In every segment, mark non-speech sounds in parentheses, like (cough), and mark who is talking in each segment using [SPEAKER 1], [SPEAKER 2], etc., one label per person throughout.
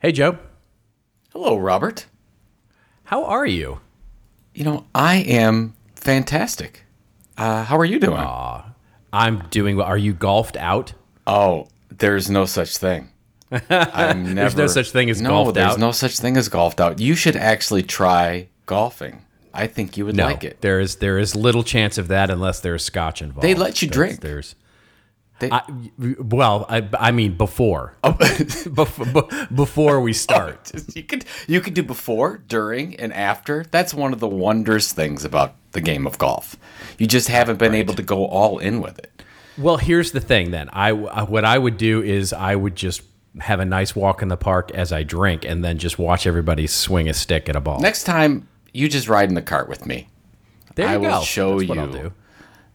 [SPEAKER 1] Hey, Joe.
[SPEAKER 2] Hello, Robert.
[SPEAKER 1] How are you?
[SPEAKER 2] You know, I am fantastic. Uh, how are you doing?
[SPEAKER 1] I'm doing well. Are you golfed out?
[SPEAKER 2] Oh, there's no such thing. (laughs) I'm never,
[SPEAKER 1] There's no such thing as
[SPEAKER 2] no,
[SPEAKER 1] golfed
[SPEAKER 2] there's
[SPEAKER 1] out?
[SPEAKER 2] There's no such thing as golfed out. You should actually try golfing. I think you would
[SPEAKER 1] No,
[SPEAKER 2] like it.
[SPEAKER 1] there is there is little chance of that unless there's scotch involved.
[SPEAKER 2] They let you
[SPEAKER 1] There's-
[SPEAKER 2] drink.
[SPEAKER 1] There's,
[SPEAKER 2] They-
[SPEAKER 1] I, well, I, I mean before, (laughs)
[SPEAKER 2] Oh. (laughs)
[SPEAKER 1] before, before we (laughs) oh, start.
[SPEAKER 2] you could you could do before, during, and after. That's one of the wondrous things about the game of golf. You just haven't been able to go all in with it.
[SPEAKER 1] Well, here's the thing. Then I what I would do is I would just have a nice walk in the park as I drink, and then just watch everybody swing a stick at a ball.
[SPEAKER 2] Next time, you just ride in the cart with me.
[SPEAKER 1] there you
[SPEAKER 2] I will show
[SPEAKER 1] That's
[SPEAKER 2] you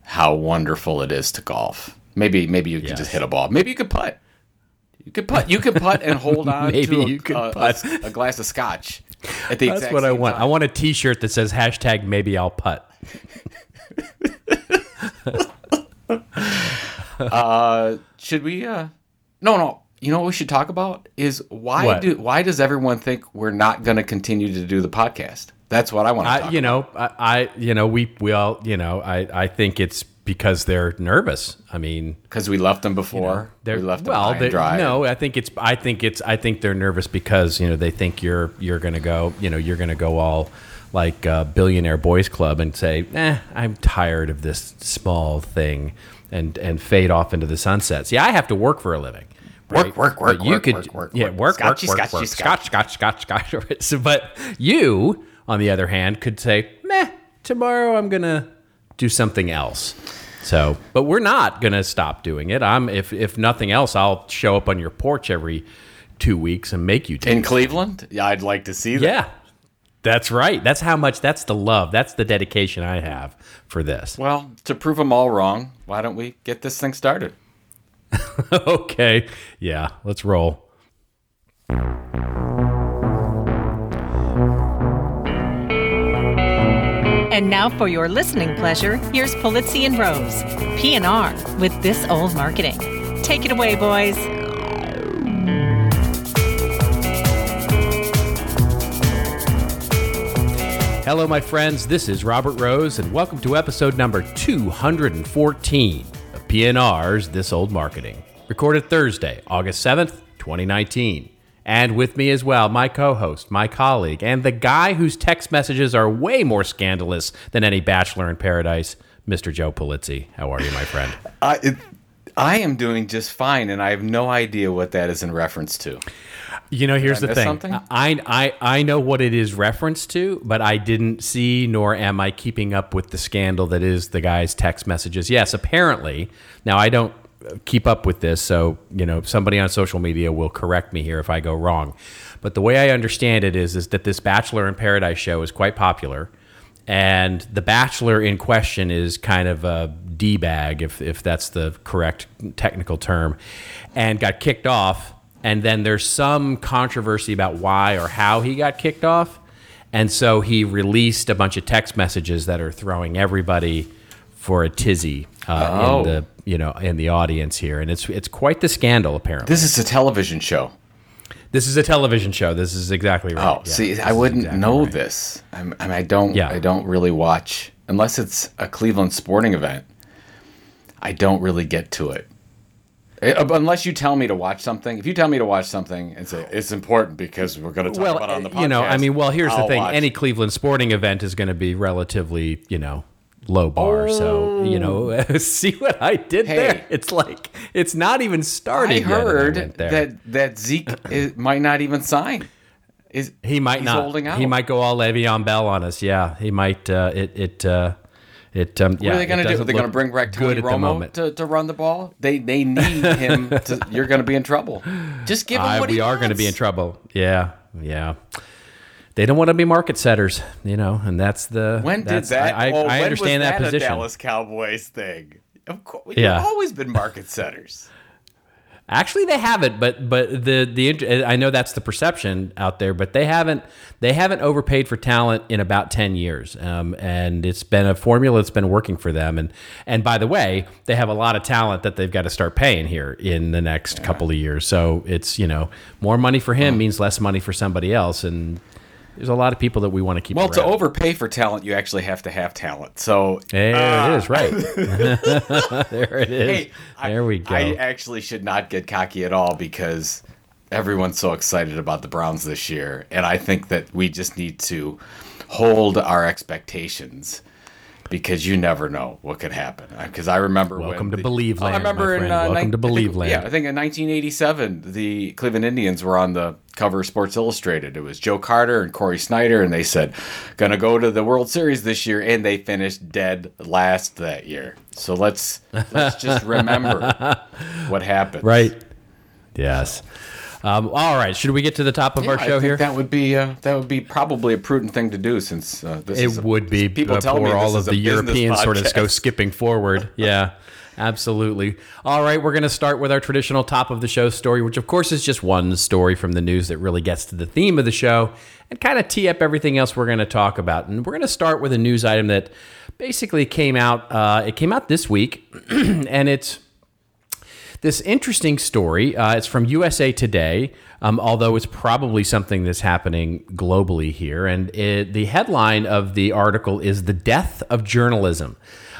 [SPEAKER 2] how wonderful it is to golf. Maybe maybe you could
[SPEAKER 1] Yes.
[SPEAKER 2] just hit a ball. Maybe you could putt. You could putt. You could putt and hold (laughs) on
[SPEAKER 1] Maybe
[SPEAKER 2] to a,
[SPEAKER 1] you could
[SPEAKER 2] a- a-
[SPEAKER 1] putt.
[SPEAKER 2] a glass of scotch. At the
[SPEAKER 1] That's what I want.
[SPEAKER 2] time.
[SPEAKER 1] I want a T-shirt that says hashtag Maybe I'll putt. (laughs)
[SPEAKER 2] Uh, should we? Uh, no, no. You know what we should talk about is why
[SPEAKER 1] What?
[SPEAKER 2] do why does everyone think we're not going to continue to do the podcast? That's what I want to
[SPEAKER 1] I,
[SPEAKER 2] talk.
[SPEAKER 1] you know, I, I, you know, we, we all, you know, I, I think it's because they're nervous. I mean,
[SPEAKER 2] because we left them before.
[SPEAKER 1] they're
[SPEAKER 2] we left them
[SPEAKER 1] well. they-
[SPEAKER 2] dry.
[SPEAKER 1] No, I think it's, I think it's, I think they're nervous because you know they think you're, you're going to go, you know, you're going to go all like uh, billionaire boys club and say, eh, I'm tired of this small thing, and and fade off into the sunset. See, I have to work for a living.
[SPEAKER 2] Work, work, work,
[SPEAKER 1] But you
[SPEAKER 2] work,
[SPEAKER 1] could,
[SPEAKER 2] work, work,
[SPEAKER 1] yeah,
[SPEAKER 2] work.
[SPEAKER 1] work,
[SPEAKER 2] Scotchy,
[SPEAKER 1] work,
[SPEAKER 2] scotchy,
[SPEAKER 1] work.
[SPEAKER 2] scotch.
[SPEAKER 1] scotch, scotch, scotch, (laughs) but you, on the other hand, could say, meh, tomorrow I'm gonna do something else. So, but we're not gonna stop doing it. I'm, if if nothing else, I'll show up on your porch every two weeks and make you
[SPEAKER 2] in. Cleveland. Yeah, I'd like to see that.
[SPEAKER 1] Yeah, that's right. That's how much. That's the love. That's the dedication I have for this.
[SPEAKER 2] Well, to prove them all wrong, why don't we get this thing started? (laughs)
[SPEAKER 1] okay, yeah, let's roll.
[SPEAKER 3] And now for your listening pleasure, here's Pulizzi and Rose, P&R with This Old Marketing. Take it away, boys.
[SPEAKER 1] Hello, my friends. This is Robert Rose, and welcome to episode number 214 of PNR's This Old Marketing. Recorded Thursday, August 7th, 2019. And with me as well, my co host, my colleague, and the guy whose text messages are way more scandalous than any bachelor in paradise, Mr. Joe Pulizzi. How are you, my friend? (laughs)
[SPEAKER 2] I it, I am doing just fine, and I have no idea what that is in reference to.
[SPEAKER 1] You know, here's the thing.
[SPEAKER 2] something?
[SPEAKER 1] I, I I know what it is referenced to, but I didn't see nor am I keeping up with the scandal that is the guy's text messages. Yes, apparently. Now I don't keep up with this, so you know somebody on social media will correct me here if I go wrong. But the way I understand it is is that this Bachelor in Paradise show is quite popular, and the Bachelor in question is kind of a d bag, if if that's the correct technical term, and got kicked off and then there's some controversy about why or how he got kicked off and so he released a bunch of text messages that are throwing everybody for a tizzy uh,
[SPEAKER 2] Oh.
[SPEAKER 1] in the you know in the audience here and it's it's quite the scandal apparently
[SPEAKER 2] This is a television show.
[SPEAKER 1] this is a television show this is exactly right
[SPEAKER 2] Oh,
[SPEAKER 1] Yeah,
[SPEAKER 2] see, I wouldn't
[SPEAKER 1] exactly
[SPEAKER 2] know
[SPEAKER 1] right.
[SPEAKER 2] this. I'm, I mean, I don't.
[SPEAKER 1] Yeah.
[SPEAKER 2] I don't really watch unless it's a Cleveland sporting event. I don't really get to it. Eh, Unless you tell me to watch something. If you tell me to watch something and say it's important because we're going to talk
[SPEAKER 1] well
[SPEAKER 2] about it on the podcast,
[SPEAKER 1] you know i mean well here's the
[SPEAKER 2] I'll
[SPEAKER 1] thing
[SPEAKER 2] watch.
[SPEAKER 1] any cleveland sporting event is going to be relatively you know low bar so you know (laughs) see what i did
[SPEAKER 2] Hey.
[SPEAKER 1] there it's like it's not even started
[SPEAKER 2] I
[SPEAKER 1] yet, I
[SPEAKER 2] heard that that Zeke (clears throat) is, might not even sign. Is
[SPEAKER 1] He might not.
[SPEAKER 2] holding out?
[SPEAKER 1] He might go all Le'Veon Bell on us. Yeah, he might. Uh, it it uh, it. Um, yeah,
[SPEAKER 2] What are they going to do? They're going to bring back Tony
[SPEAKER 1] good at the
[SPEAKER 2] Romo to, to run the ball. They they need him. to, (laughs) you're going to be in trouble. Just give him
[SPEAKER 1] I-
[SPEAKER 2] what he
[SPEAKER 1] we are going to be in trouble. Yeah, yeah. They don't want to be market setters, you know, and that's the.
[SPEAKER 2] When did that?
[SPEAKER 1] I, I,
[SPEAKER 2] oh,
[SPEAKER 1] I understand
[SPEAKER 2] was
[SPEAKER 1] that,
[SPEAKER 2] that
[SPEAKER 1] position.
[SPEAKER 2] A Dallas Cowboys thing. Of course,
[SPEAKER 1] Yeah.
[SPEAKER 2] you've always been market setters. (laughs)
[SPEAKER 1] Actually, they haven't, but but the the I know that's the perception out there, but they haven't they haven't overpaid for talent in about ten years, um, and it's been a formula that's been working for them. And and by the way, they have a lot of talent that they've got to start paying here in the next yeah. couple of years. So it's you know more money for him means less money for somebody else, and there's a lot of people that we want to keep.
[SPEAKER 2] Well,
[SPEAKER 1] around.
[SPEAKER 2] to overpay for talent, you actually have to have talent. So
[SPEAKER 1] there uh, it is, right? (laughs) (laughs) there it is. Hey, there
[SPEAKER 2] I,
[SPEAKER 1] we go.
[SPEAKER 2] I actually should not get cocky at all because everyone's so excited about the Browns this year, and I think that we just need to hold our expectations because you never know what could happen. Because I remember
[SPEAKER 1] welcome
[SPEAKER 2] to
[SPEAKER 1] the, Believe Land.
[SPEAKER 2] I remember
[SPEAKER 1] in uh, welcome ni- to Believe
[SPEAKER 2] think,
[SPEAKER 1] Land.
[SPEAKER 2] Yeah, I think in 1987 the Cleveland Indians were on the cover of Sports Illustrated. It was Joe Carter and Cory Snyder, and they said, "Gonna go to the World Series this year," and they finished dead last that year. So let's let's just (laughs) remember what happened.
[SPEAKER 1] Right. Yes. Um, all right, should we get to the top of
[SPEAKER 2] yeah,
[SPEAKER 1] our show here?
[SPEAKER 2] That would be uh, that would be probably a prudent thing to do since uh, this
[SPEAKER 1] it
[SPEAKER 2] a,
[SPEAKER 1] would be
[SPEAKER 2] people tell me
[SPEAKER 1] all
[SPEAKER 2] of
[SPEAKER 1] the Europeans sort of go skipping forward. (laughs) Yeah. Absolutely. All right, we're going to start with our traditional top of the show story, which of course is just one story from the news that really gets to the theme of the show and kind of tee up everything else we're going to talk about. And we're going to start with a news item that basically came out. Uh, it came out this week, (clears throat) and it's this interesting story. Uh, it's from USA Today, um, although it's probably something that's happening globally here. And it, the headline of the article is The Death of Journalism.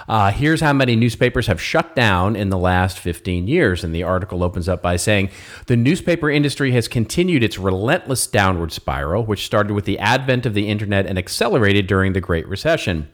[SPEAKER 1] Uh, here's how many newspapers have shut down in the last 15 years. And the article opens up by saying the newspaper industry has continued its relentless downward spiral, which started with the advent of the internet and accelerated during the Great Recession.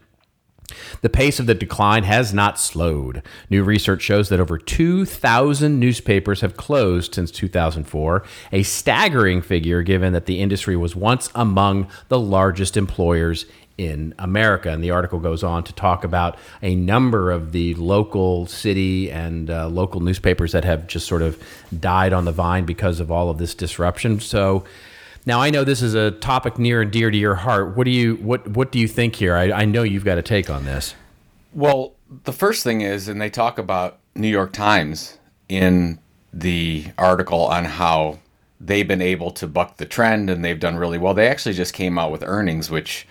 [SPEAKER 1] The pace of the decline has not slowed. New research shows that over 2,000 newspapers have closed since 2004, a staggering figure given that the industry was once among the largest employers in America. And the article goes on to talk about a number of the local city and uh, local newspapers that have just sort of died on the vine because of all of this disruption. So, now I know this is a topic near and dear to your heart. What do you what what do you think here? I, I know you've got a take on this.
[SPEAKER 2] Well, the first thing is, and they talk about New York Times in the article on how they've been able to buck the trend and they've done really well. They actually just came out with earnings which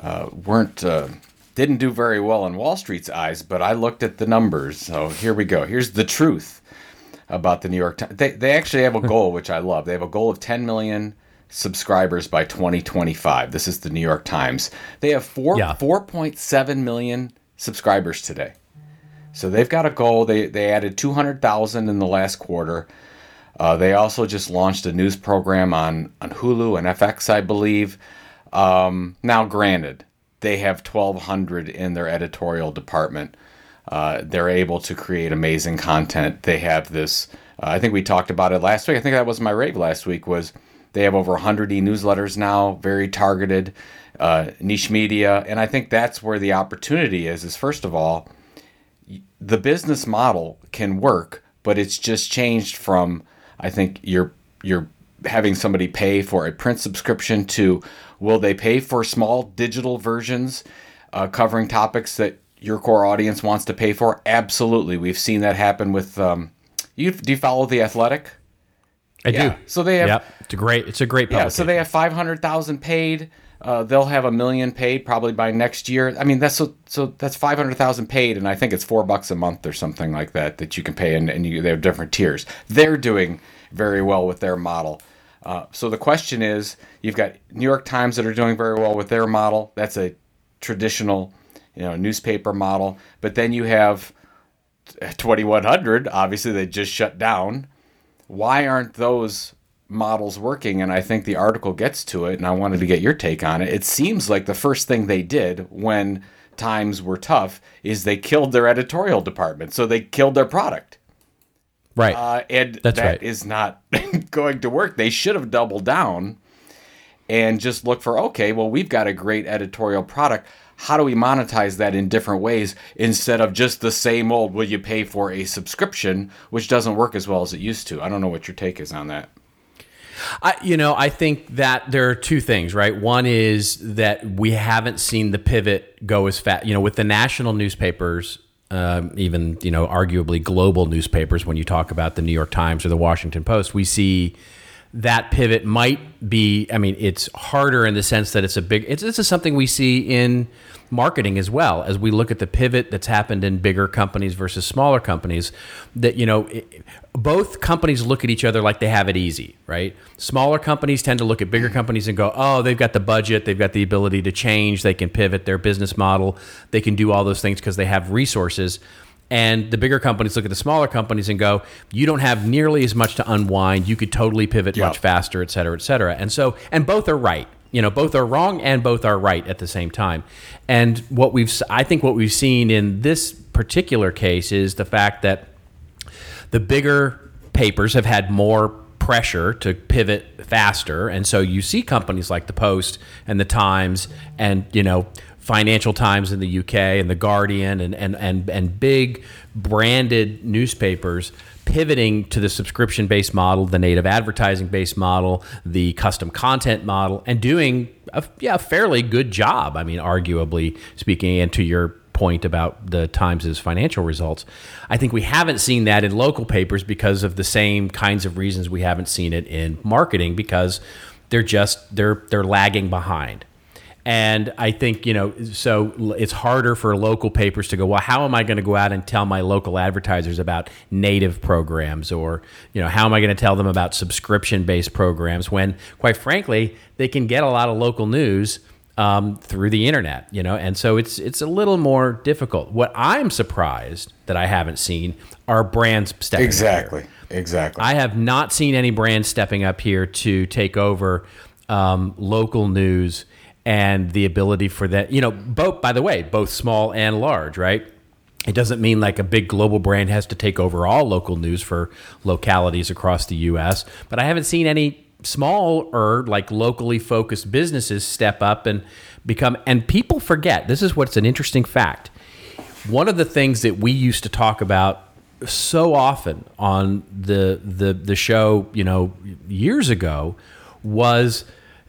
[SPEAKER 2] uh, weren't uh, didn't do very well in Wall Street's eyes, but I looked at the numbers. So here we go. Here's the truth about the New York Times. They they actually have a goal which I love. They have a goal of 10 million subscribers by 2025. This is the New York Times. They have four yeah. 4.7 million subscribers today. So they've got a goal. They they added 200,000 in the last quarter. Uh, they also just launched a news program on on Hulu and FX, I believe. Um, now, granted, they have 1,200 in their editorial department. Uh, they're able to create amazing content. They have this. Uh, I think we talked about it last week. I think that was my rave last week. Was they have over 100 e newsletters now, very targeted, uh, niche media, and I think that's where the opportunity is. Is first of all, the business model can work, but it's just changed from I think you're you're having somebody pay for a print subscription to will they pay for small digital versions uh, covering topics that your core audience wants to pay for? Absolutely, we've seen that happen with. Um, you do you follow the Athletic?
[SPEAKER 1] I yeah. do.
[SPEAKER 2] So they have.
[SPEAKER 1] Yep. It's a great. It's a great.
[SPEAKER 2] Yeah. So they have five hundred thousand paid. Uh, they'll have a million paid probably by next year. I mean, that's so, so that's five hundred thousand paid, and I think it's four bucks a month or something like that that you can pay, and, and you, they have different tiers. They're doing very well with their model. Uh, so the question is, you've got New York Times that are doing very well with their model. That's a traditional, you know, newspaper model. But then you have 2100. Obviously, they just shut down why aren't those models working? And I think the article gets to it, and I wanted to get your take on it. It seems like the first thing they did when times were tough is they killed their editorial department. So they killed their product.
[SPEAKER 1] Right.
[SPEAKER 2] Uh, and That's that right. is not (laughs) going to work. They should have doubled down and just look for okay, well, we've got a great editorial product how do we monetize that in different ways instead of just the same old will you pay for a subscription which doesn't work as well as it used to i don't know what your take is on that
[SPEAKER 1] I, you know, I think that there are two things, right? One is that we haven't seen the pivot go as fast. You know, with the national newspapers, um, even you know arguably global newspapers when you talk about the New York Times or the Washington Post we see that pivot might be i mean it's harder in the sense that it's a big it's this is something we see in marketing as well as we look at the pivot that's happened in bigger companies versus smaller companies that you know it, both companies look at each other like they have it easy right? Smaller companies tend to look at bigger companies and go oh they've got the budget they've got the ability to change they can pivot their business model they can do all those things because they have resources and the bigger companies look at the smaller companies and go, you don't have nearly as much to unwind. You could totally pivot much faster, et cetera, et cetera. And so, and both are right. You know, both are wrong and both are right at the same time. And what we've, I think what we've seen in this particular case is the fact that the bigger papers have had more pressure to pivot faster and so you see companies like the post and the times and you know Financial Times in the UK and the Guardian and and and and big branded newspapers pivoting to the subscription based model, the native advertising based model, the custom content model, and doing a yeah, fairly good job. I mean, arguably speaking, and to your point about the Times' financial results, I think we haven't seen that in local papers because of the same kinds of reasons we haven't seen it in marketing because they're just they're they're lagging behind. And I think, you know, so it's harder for local papers to go, well, how am I going to go out and tell my local advertisers about native programs? Or, you know, how am I going to tell them about subscription based programs when, quite frankly, they can get a lot of local news um, through the internet, you know? And so it's, it's a little more difficult. What I'm surprised that I haven't seen are brands stepping
[SPEAKER 2] exactly. Exactly.
[SPEAKER 1] I have not seen any brands stepping up here to take over um, local news and the ability for that, you know, both, by the way, both small and large, right? It doesn't mean like a big global brand has to take over all local news for localities across the US, but I haven't seen any small or like locally focused businesses step up and become, and people forget this is what's an interesting fact. One of the things that we used to talk about so often on the the the show, you know, years ago was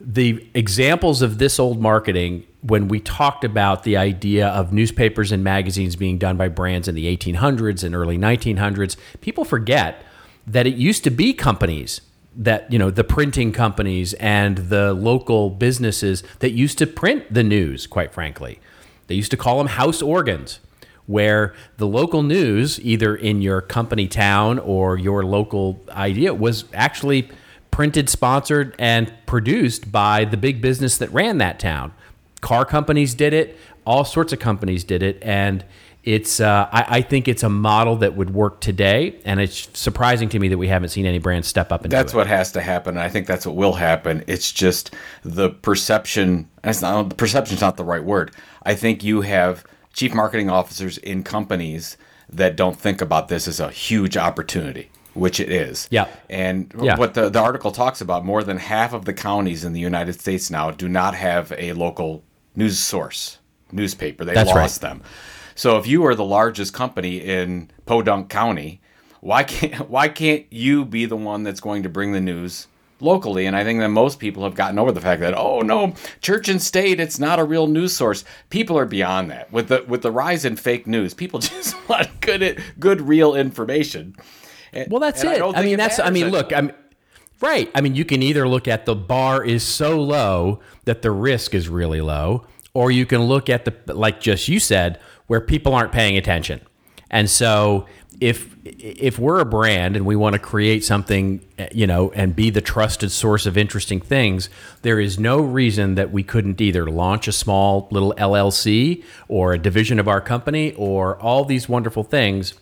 [SPEAKER 1] the examples of this old marketing when we talked about the idea of newspapers and magazines being done by brands in the 1800s and early 1900s people forget that it used to be companies that you know the printing companies and the local businesses that used to print the news quite frankly. They used to call them house organs where the local news either in your company town or your local idea was actually printed, sponsored, and produced by the big business that ran that town. Car companies did it, all sorts of companies did it, and it's uh, I, I, think it's a model that would work today, and it's surprising to me that we haven't seen any brands step up and
[SPEAKER 2] that's what has to happen. I think that's what will happen. It's just the perception. It's not the perception's not the right word. I think you have chief marketing officers in companies that don't think about this as a huge opportunity which it is.
[SPEAKER 1] Yeah.
[SPEAKER 2] And
[SPEAKER 1] yeah.
[SPEAKER 2] what the, the article talks about, more than half of the counties in the United States now do not have a local news source, newspaper. They
[SPEAKER 1] That's
[SPEAKER 2] lost
[SPEAKER 1] right.
[SPEAKER 2] them. So if you are the largest company in Podunk County, why can't (laughs) why can't you be the one that's going to bring the news locally? And I think that most people have gotten over the fact that oh no, church and state, it's not a real news source. People are beyond that. With the with the rise in fake news, people (laughs) just want good good real information.
[SPEAKER 1] Well, that's it. I, I mean, that's. I mean, look. I'm right. I mean, you can either look at the bar is so low that the risk is really low, or you can look at the like just you said where people aren't paying attention, and so if if we're a brand and we want to create something, you know, and be the trusted source of interesting things, there is no reason that we couldn't either launch a small little LLC or a division of our company or all these wonderful things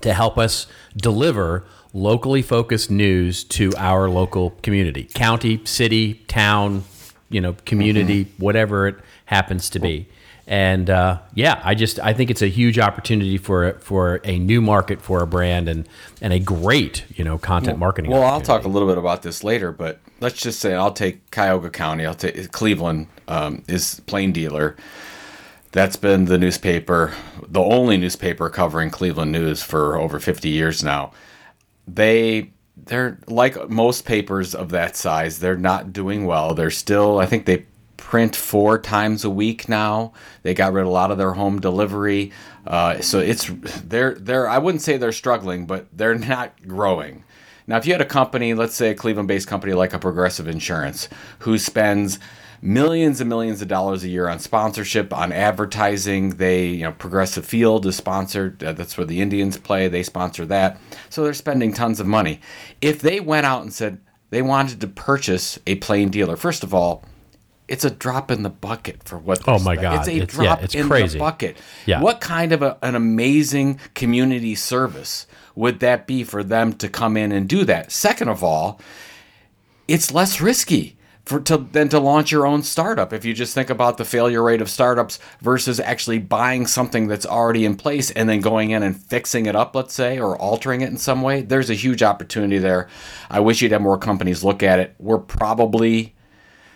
[SPEAKER 1] to help us deliver locally focused news to our local community, county, city, town, you know, community, mm-hmm. whatever it happens to be. And uh, yeah, I just I think it's a huge opportunity for for a new market for a brand and and a great you know content
[SPEAKER 2] well,
[SPEAKER 1] marketing.
[SPEAKER 2] Well, I'll talk a little bit about this later, but let's just say I'll take Cuyahoga County. I'll take Cleveland um, is plain dealer that's been the newspaper, the only newspaper covering Cleveland news for over 50 years now. They they're like most papers of that size, they're not doing well. They're still I think they print four times a week now. They got rid of a lot of their home delivery. Uh, so it's they're they're I wouldn't say they're struggling, but they're (laughs) not growing. Now, if you had a company, let's say a Cleveland-based company like a Progressive Insurance, who spends millions and millions of dollars a year on sponsorship, on advertising. They, you know, Progressive Field is sponsored. Uh, that's where the Indians play. They sponsor that. So they're spending tons of money. If they went out and said they wanted to purchase a plain dealer, first of all, it's a drop in the bucket for what.
[SPEAKER 1] Oh my God.
[SPEAKER 2] It's a
[SPEAKER 1] It's- yeah,
[SPEAKER 2] drop
[SPEAKER 1] it's
[SPEAKER 2] in
[SPEAKER 1] crazy.
[SPEAKER 2] the bucket.
[SPEAKER 1] Yeah.
[SPEAKER 2] What kind of a, an amazing community service would that be for them to come in and do that? Second of all, it's less risky for to than to launch your own startup. If you just think about the failure rate of startups versus actually buying something that's already in place and then going in and fixing it up, let's say, or altering it in some way, there's a huge opportunity there. I wish you'd have more companies look at it. We're probably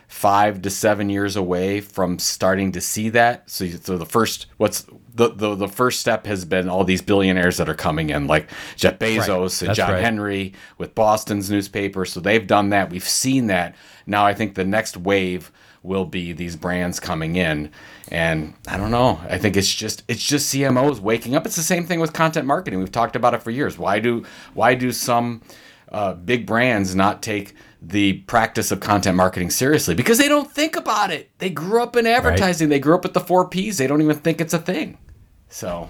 [SPEAKER 2] five to seven years away from starting to see that. So, so the first what's the, the the first step has been all these billionaires that are coming in, like Jeff Bezos and
[SPEAKER 1] That's
[SPEAKER 2] John
[SPEAKER 1] right.
[SPEAKER 2] Henry with Boston's newspaper. So they've done that. We've seen that. Now I think the next wave will be these brands coming in. And I don't know. I think it's just it's just CMOs waking up. It's the same thing with content marketing. We've talked about it for years. Why do why do some uh, big brands not take the practice of content marketing seriously? Because they don't think about it. They grew up in advertising. They grew up with the four Ps. They don't even think it's a thing. So,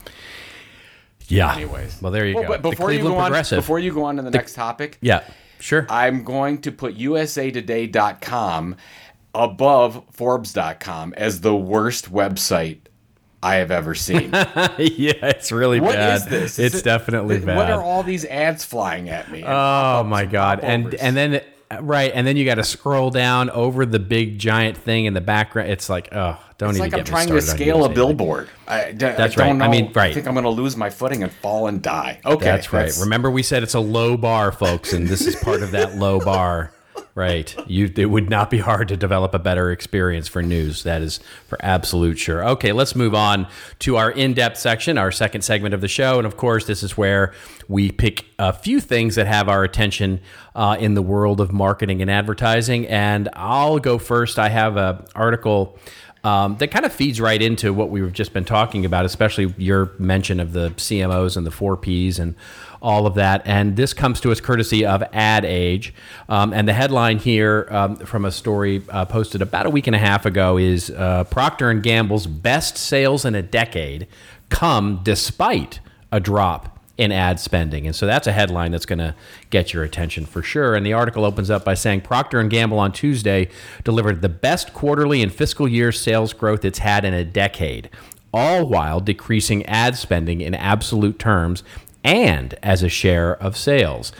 [SPEAKER 1] Yeah.
[SPEAKER 2] anyways.
[SPEAKER 1] Well, there you
[SPEAKER 2] Well,
[SPEAKER 1] go.
[SPEAKER 2] But
[SPEAKER 1] The
[SPEAKER 2] before you
[SPEAKER 1] Cleveland
[SPEAKER 2] go on, before you go on to the, next topic,
[SPEAKER 1] yeah. Sure.
[SPEAKER 2] I'm going to put usatoday.com above forbes.com as the worst website I have ever seen. (laughs)
[SPEAKER 1] yeah, it's really
[SPEAKER 2] What
[SPEAKER 1] bad.
[SPEAKER 2] is this? Is
[SPEAKER 1] It's
[SPEAKER 2] it-
[SPEAKER 1] definitely
[SPEAKER 2] What
[SPEAKER 1] bad.
[SPEAKER 2] are all these ads flying at me?
[SPEAKER 1] Oh my god! And and then right, and then you got to scroll down over the big giant thing in the background. It's like, oh, don't
[SPEAKER 2] it's
[SPEAKER 1] even
[SPEAKER 2] like I'm trying to scale a billboard. I, d- I
[SPEAKER 1] That's
[SPEAKER 2] don't
[SPEAKER 1] right.
[SPEAKER 2] know.
[SPEAKER 1] I mean, right.
[SPEAKER 2] I think I'm going to lose my footing and fall and die. Okay,
[SPEAKER 1] That's right. Remember, we said it's a low bar, folks, and this is part of that low bar. (laughs) Right. You it would not be hard to develop a better experience for news. That is for absolute sure. Okay, let's move on to our in-depth section, our second segment of the show. And of course, this is where we pick a few things that have our attention uh, in the world of marketing and advertising. And I'll go first. I have an article um, that kind of feeds right into what we've just been talking about, especially your mention of the CMOs and the four Ps and all of that. And this comes to us courtesy of Ad Age. Um, and the headline here um, from a story uh, posted about a week and a half ago is uh, Procter and Gamble's best sales in a decade come despite a drop in ad spending. And so that's a headline that's going to get your attention for sure. And the article opens up by saying Procter and Gamble on Tuesday delivered the best quarterly and fiscal year sales growth it's had in a decade, all while decreasing ad spending in absolute terms and as a share of sales.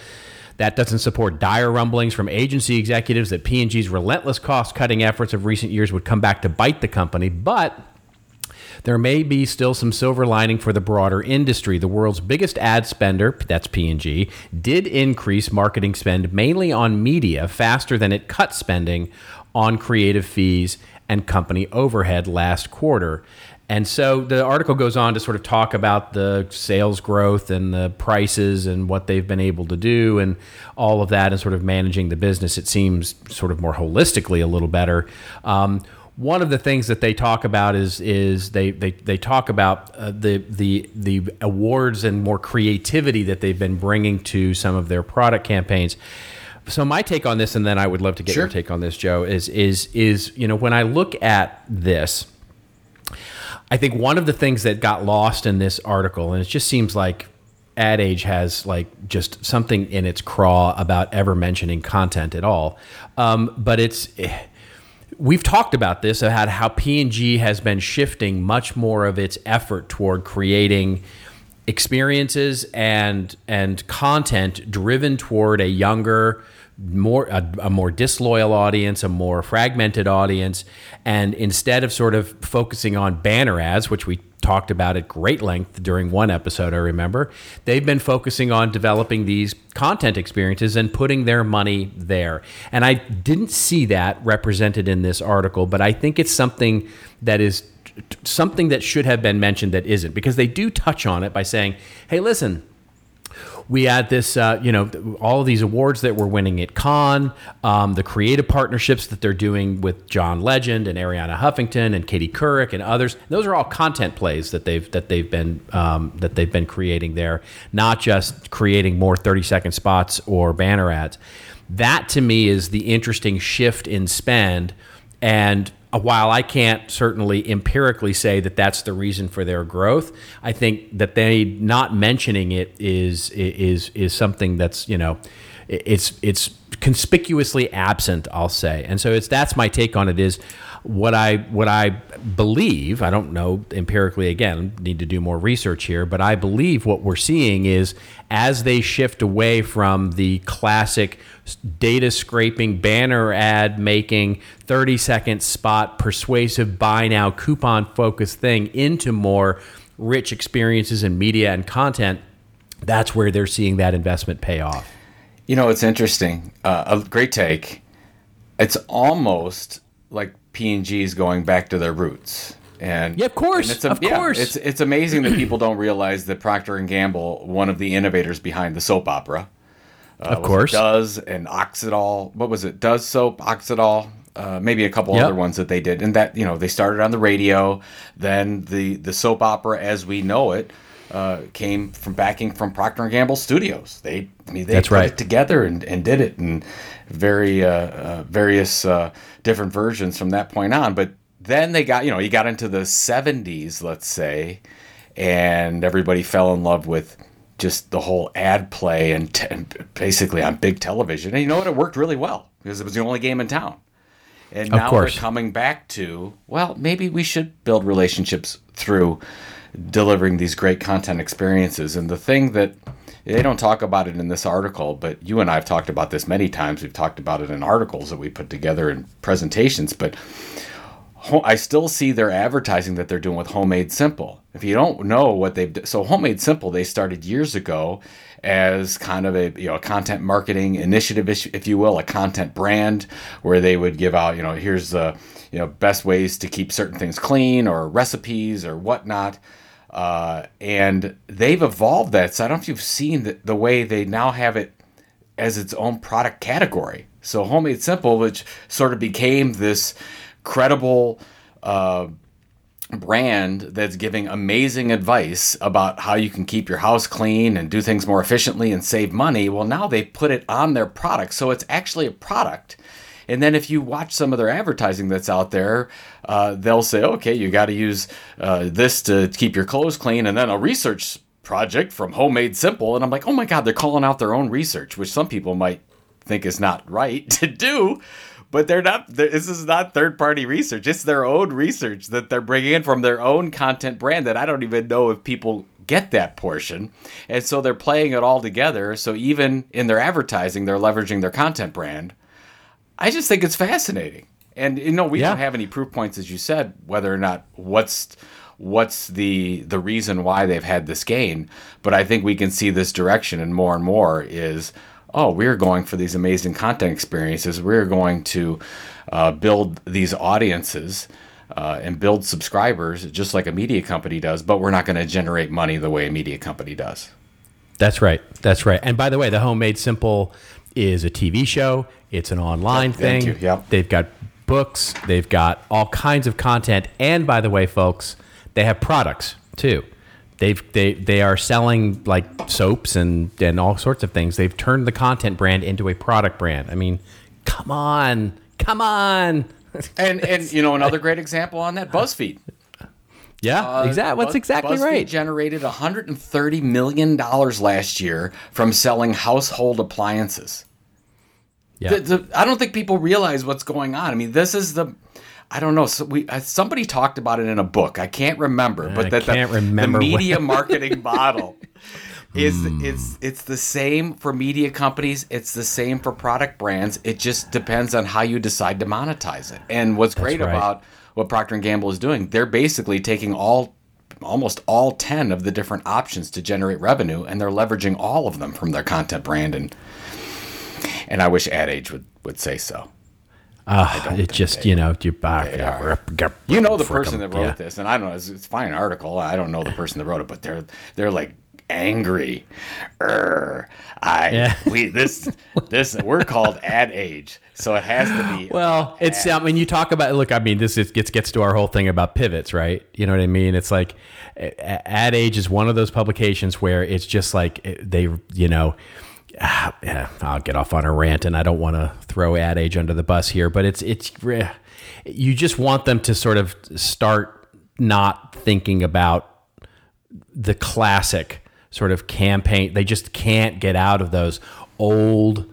[SPEAKER 1] That doesn't support dire rumblings from agency executives that P&G's relentless cost-cutting efforts of recent years would come back to bite the company, but there may be still some silver lining for the broader industry. The world's biggest ad spender, that's P&G, did increase marketing spend mainly on media faster than it cut spending on creative fees and company overhead last quarter. And so the article goes on to sort of talk about the sales growth and the prices and what they've been able to do and all of that and sort of managing the business. It seems sort of more holistically a little better. Um, one of the things that they talk about is is they they, they talk about uh, the the the awards and more creativity that they've been bringing to some of their product campaigns. So my take on this, and then I would love to get
[SPEAKER 2] Sure.
[SPEAKER 1] your take on this, Joe, is is is you know when I look at this, I think one of the things that got lost in this article, and it just seems like Ad Age has like just something in its craw about ever mentioning content at all. Um, but it's we've talked about this about how P&G has been shifting much more of its effort toward creating experiences and and content driven toward a younger more a, a more disloyal audience a more fragmented audience. And instead of sort of focusing on banner ads which we talked about at great length during one episode I remember they've been focusing on developing these content experiences and putting their money there. And I didn't see that represented in this article but I think it's something that is something that should have been mentioned that isn't because they do touch on it by saying hey listen we had this, uh, you know, all these awards that we're winning at Cannes, um, the creative partnerships that they're doing with John Legend and Arianna Huffington and Katie Couric and others. Those are all content plays that they've that they've been um, that they've been creating there, not just creating more thirty second spots or banner ads. That to me is the interesting shift in spend and Uh, while I can't certainly empirically say that that's the reason for their growth, I think that they not mentioning it is is is something that's you know it's it's conspicuously absent. I'll say, and so it's that's my take on it. Is what I what I believe. I don't know empirically. Again, need to do more research here, but I believe what we're seeing is as they shift away from the classic data scraping, banner ad making, 30 second spot, persuasive buy now, coupon focused thing into more rich experiences in media and content, that's where they're seeing that investment pay off.
[SPEAKER 2] You know, it's interesting. Uh, a great take. It's almost like P&G is going back to their roots. And
[SPEAKER 1] yeah, of course,
[SPEAKER 2] it's a,
[SPEAKER 1] of
[SPEAKER 2] yeah,
[SPEAKER 1] course,
[SPEAKER 2] it's it's amazing that people don't realize that Procter and Gamble, one of the innovators behind the soap opera, uh,
[SPEAKER 1] of course,
[SPEAKER 2] does and Oxydol. What was it? Does soap Oxydol? Uh, maybe a couple yep. other ones that they did, and that you know they started on the radio. Then the the soap opera as we know it uh, came from backing from Procter and Gamble Studios. They, I mean, they
[SPEAKER 1] That's
[SPEAKER 2] put
[SPEAKER 1] right.
[SPEAKER 2] it together and, and did it in very uh, uh, various uh, different versions from that point on. But then they got, you know, you got into the '70s, let's say, and everybody fell in love with just the whole ad play and, t- and basically on big television. And you know what? It worked really well because it was the only game in town. And now we're coming back to, well, maybe we should build relationships through delivering these great content experiences. And the thing that they don't talk about it in this article, but you and I have talked about this many times. We've talked about it in articles that we put together in presentations. But I still see their advertising that they're doing with Home Made Simple. If you don't know what they've so Home Made Simple, they started years ago as kind of a you know a content marketing initiative, if you will, a content brand where they would give out you know here's the you know best ways to keep certain things clean or recipes or whatnot. Uh, and they've evolved that. So I don't know if you've seen the, the way they now have it as its own product category. So Home Made Simple, which sort of became this credible uh, brand that's giving amazing advice about how you can keep your house clean and do things more efficiently and save money. Well, now they put it on their product. So it's actually a product. And then if you watch some of their advertising that's out there, uh, they'll say, okay, you got to use uh, this to keep your clothes clean, and then a research project from Home Made Simple. And I'm like, oh my God, they're calling out their own research, which some people might think is not right (laughs) to do but they're not this is not third party research. It's their own research that they're bringing in from their own content brand that i don't even know if people get that portion. And so they're playing it all together. So even in their advertising they're leveraging their content brand i just think it's fascinating and you know we yeah. don't have any proof points as you said whether or not what's what's the the reason why they've had this gain but i think we can see this direction and more and more is oh, we're going for these amazing content experiences. We're going to uh, build these audiences uh, and build subscribers just like a media company does, but we're not going to generate money the way a media company does.
[SPEAKER 1] That's right. That's right. And by the way, the Home Made Simple is a TV show. It's an online
[SPEAKER 2] Yep,
[SPEAKER 1] thing.
[SPEAKER 2] thank you. Yep.
[SPEAKER 1] They've got books. They've got all kinds of content. And by the way, folks, they have products too. They've they they are selling like soaps and and all sorts of things. They've turned the content brand into a product brand. I mean, come on, come on. (laughs)
[SPEAKER 2] And and you know another great example on that BuzzFeed.
[SPEAKER 1] Yeah,
[SPEAKER 2] Uh,
[SPEAKER 1] exactly. That's exactly
[SPEAKER 2] BuzzFeed
[SPEAKER 1] right.
[SPEAKER 2] Generated 130 million dollars last year from selling household appliances.
[SPEAKER 1] Yeah.
[SPEAKER 2] The- the- I don't think people realize what's going on. I mean, this is the. I don't know. So we uh, somebody talked about it in a book. I can't remember, but
[SPEAKER 1] I
[SPEAKER 2] that the-
[SPEAKER 1] can't
[SPEAKER 2] the, media (laughs) marketing model (laughs) is
[SPEAKER 1] Hmm.
[SPEAKER 2] it's it's the same for media companies. It's the same for product brands. It just depends on how you decide to monetize it. And what's great
[SPEAKER 1] right.
[SPEAKER 2] about what Procter and Gamble is doing, they're basically taking all almost all 10 of the different options to generate revenue and they're leveraging all of them from their content brand and and I wish Ad Age would would say so.
[SPEAKER 1] Uh, it just you know you.
[SPEAKER 2] Back. You know the person that wrote this, and I don't know. It's, it's a fine article. I don't know the person that wrote it, but they're they're like angry. Err, I
[SPEAKER 1] Yeah.
[SPEAKER 2] we this (laughs) this we're called ad age, so it has to be.
[SPEAKER 1] Well, it's I mean you talk about look I mean this is, gets gets to our whole thing about pivots, right? You know what I mean? It's like Ad Age is one of those publications where it's just like they you know ah, I'll get off on a rant and I don't want to throw Ad Age under the bus here, but it's it's you just want them to sort of start not thinking about the classic sort of campaign. They just can't get out of those old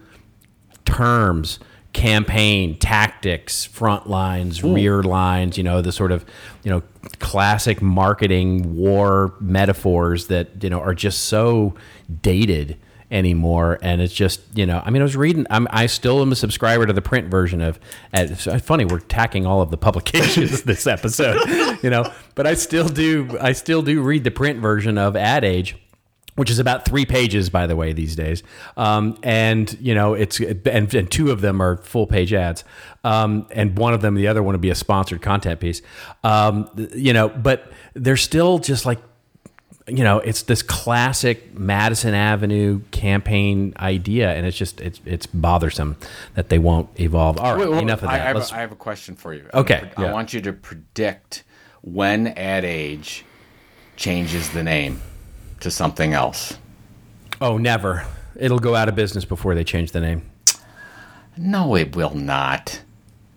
[SPEAKER 1] terms campaign tactics front lines hmm. rear lines you know the sort of you know classic marketing war metaphors that you know are just so dated anymore and it's just you know i mean i was reading I'm, i still am a subscriber to the print version of it's funny we're tacking all of the publications (laughs) this episode you know but i still do i still do read the print version of ad age which is about three pages, by the way, these days. Um, and you know, it's and, and two of them are full page ads, um, and one of them, the other one, would be a sponsored content piece. Um, you know, but they're still just like, you know, it's this classic Madison Avenue campaign idea, and it's just it's it's bothersome that they won't evolve. All right,
[SPEAKER 2] Wait, wait,
[SPEAKER 1] enough of that.
[SPEAKER 2] I have, a, I have a question for you.
[SPEAKER 1] Okay,
[SPEAKER 2] I
[SPEAKER 1] yeah.
[SPEAKER 2] want you to predict when Ad Age changes the name to something else.
[SPEAKER 1] oh, never. It'll go out of business before they change the name.
[SPEAKER 2] No, it will not.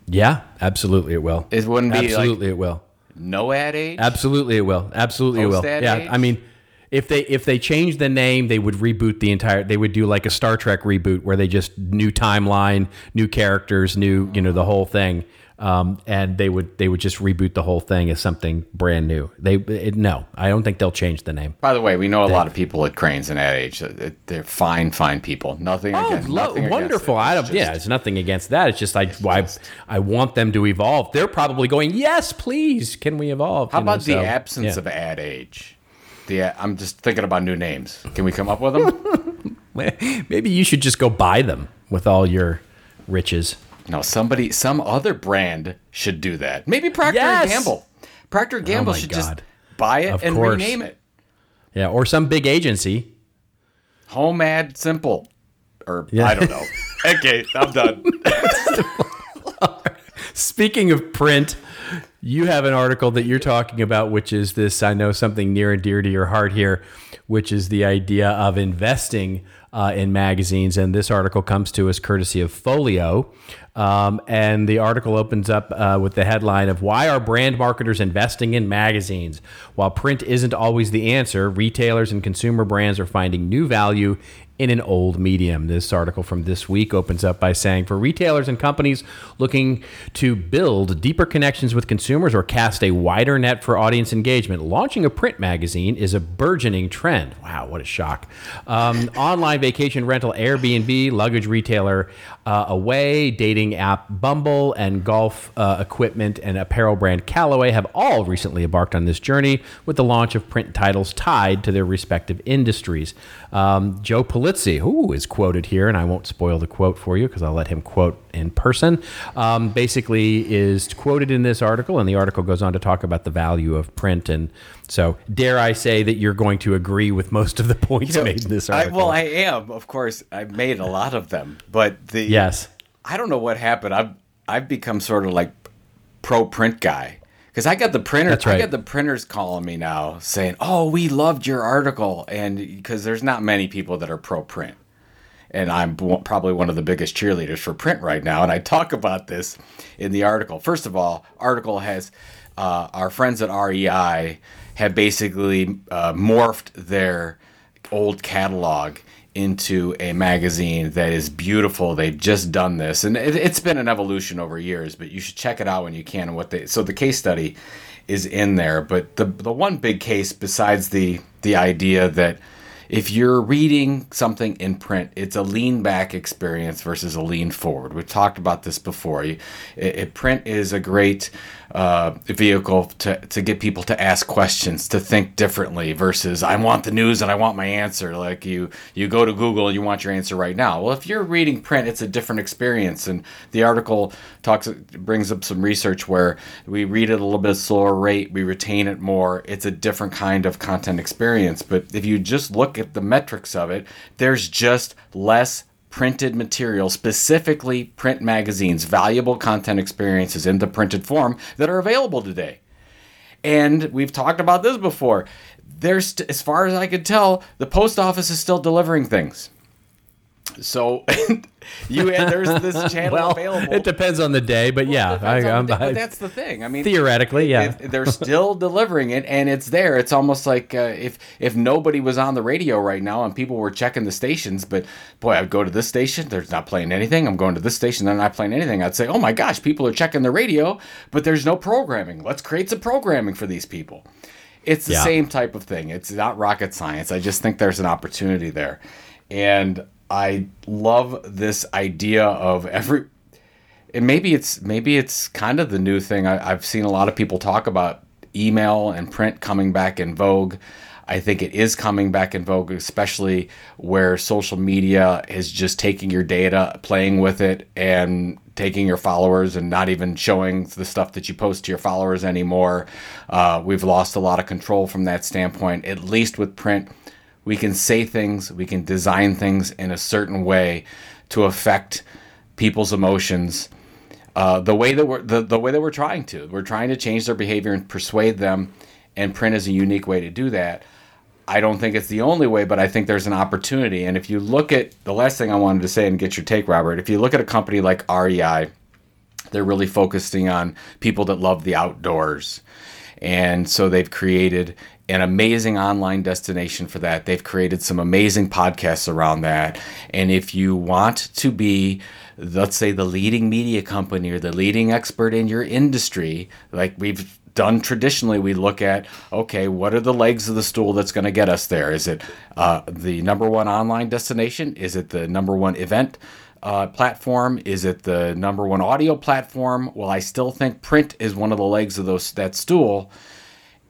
[SPEAKER 1] Yeah, absolutely, it will.
[SPEAKER 2] It wouldn't be like-
[SPEAKER 1] absolutely, it will.
[SPEAKER 2] No Ad Age.
[SPEAKER 1] Absolutely, it will. Absolutely, it will. Yeah,
[SPEAKER 2] age?
[SPEAKER 1] I mean, if they if they change the name, they would reboot the entire. They would do like a Star Trek reboot where they just new timeline, new characters, new you know the whole thing, um, and they would they would just reboot the whole thing as something brand new. They it, no, I don't think they'll change the name.
[SPEAKER 2] By the way, we know a lot of people at Crain's and Ad Age. They're fine, fine people. Nothing.
[SPEAKER 1] Oh,
[SPEAKER 2] against,
[SPEAKER 1] lo-
[SPEAKER 2] nothing against
[SPEAKER 1] wonderful!
[SPEAKER 2] it.
[SPEAKER 1] I don't. yeah,
[SPEAKER 2] just-
[SPEAKER 1] it's nothing against that. It's just I I, I want them to evolve. They're probably going, yes, please, can we evolve?
[SPEAKER 2] How
[SPEAKER 1] You know,
[SPEAKER 2] about the
[SPEAKER 1] so,
[SPEAKER 2] absence
[SPEAKER 1] yeah.
[SPEAKER 2] of Ad Age? The I'm just thinking about new names. Can we come up with them? (laughs)
[SPEAKER 1] Maybe you should just go buy them with all your riches.
[SPEAKER 2] No, somebody, some other brand should do that. Maybe Procter
[SPEAKER 1] Yes!
[SPEAKER 2] and Gamble. Procter and Gamble oh
[SPEAKER 1] my
[SPEAKER 2] should just buy it
[SPEAKER 1] Of
[SPEAKER 2] and
[SPEAKER 1] course.
[SPEAKER 2] rename it.
[SPEAKER 1] Yeah, or some big agency.
[SPEAKER 2] Home Ad Simple, or
[SPEAKER 1] Yeah.
[SPEAKER 2] I don't know. (laughs) okay, I'm done. (laughs)
[SPEAKER 1] Speaking of print, you have an article that you're talking about, which is this I know something near and dear to your heart here, which is the idea of investing uh, in magazines. And this article comes to us courtesy of Folio. Um, and the article opens up uh, with the headline of Why Are Brand Marketers Investing in Magazines? While print isn't always the answer, retailers and consumer brands are finding new value in an old medium. This article from this week opens up by saying for retailers and companies looking to build deeper connections with consumers or cast a wider net for audience engagement, launching a print magazine is a burgeoning trend. Wow, what a shock. Um, (laughs) online vacation rental Airbnb, luggage retailer uh, Away, dating app Bumble, and golf uh, equipment and apparel brand Callaway have all recently embarked on this journey with the launch of print titles tied to their respective industries. Um, Joe Pulizzi, who is quoted here, and I won't spoil the quote for you because I'll let him quote in person, um, basically is quoted in this article, and the article goes on to talk about the value of print. And so, dare I say that you're going to agree with most of the (laughs) points made in this
[SPEAKER 2] I,
[SPEAKER 1] article?
[SPEAKER 2] well, I am, of course. I made a lot of them, but the
[SPEAKER 1] yes.
[SPEAKER 2] I don't know what happened. I've I've become sort of like pro print guy because I got the printer.
[SPEAKER 1] That's
[SPEAKER 2] I got the printers calling me now saying, "Oh, we loved your article," and because there's not many people that are pro print, and I'm probably one of the biggest cheerleaders for print right now. And I talk about this in the article. First of all, article has uh, our friends at REI have basically uh, morphed their old catalog into a magazine that is beautiful. They've just done this, and it, it's been an evolution over years. But you should check it out when you can. And what they so the case study is in there. But the the one big case besides the the idea that if you're reading something in print, it's a lean back experience versus a lean forward. We've talked about this before. It, it, print is a great uh, vehicle to, to get people to ask questions, to think differently versus I want the news and I want my answer. Like you, you go to Google and you want your answer right now. Well, if you're reading print, it's a different experience. And the article talks brings up some research where we read it a little bit slower rate, we retain it more. It's a different kind of content experience. But if you just look at the metrics of it, there's just less printed material, specifically print magazines, valuable content experiences in the printed form that are available today. And we've talked about this before. There's, as far as I could tell, the post office is still delivering things. So (laughs) you there's this (laughs) channel
[SPEAKER 1] well,
[SPEAKER 2] available.
[SPEAKER 1] It depends on the day, but well, yeah, I,
[SPEAKER 2] am but that's the thing. I mean,
[SPEAKER 1] theoretically, yeah,
[SPEAKER 2] it, they're (laughs) still delivering it, and it's there. It's almost like uh, if if nobody was on the radio right now and people were checking the stations, but boy, I'd go to this station, they're not playing anything. I'm going to this station, they're not playing anything. I'd say, oh my gosh, people are checking the radio, but there's no programming. Let's create some programming for these people. It's the yeah. same type of thing. It's not rocket science. I just think there's an opportunity there. And I love this idea of every. And maybe it's maybe it's kind of the new thing. I, I've seen a lot of people talk about email and print coming back in vogue. I think it is coming back in vogue, especially where social media is just taking your data, playing with it, and taking your followers and not even showing the stuff that you post to your followers anymore. Uh, we've lost a lot of control from that standpoint, at least with print we can say things, we can design things in a certain way to affect people's emotions. Uh, the way that we're the, the way that we're trying to, we're trying to change their behavior and persuade them, and print is a unique way to do that. I don't think it's the only way, but I think there's an opportunity. And if you look at the last thing I wanted to say and get your take, Robert, if you look at a company like REI, they're really focusing on people that love the outdoors. And so they've created an amazing online destination for that. They've created some amazing podcasts around that. And if you want to be, let's say, the leading media company or the leading expert in your industry, like we've done traditionally, we look at okay, what are the legs of the stool that's going to get us there? Is it uh, the number one online destination? Is it the number one event? Uh, platform? Is it the number one audio platform? Well, I still think print is one of the legs of those that stool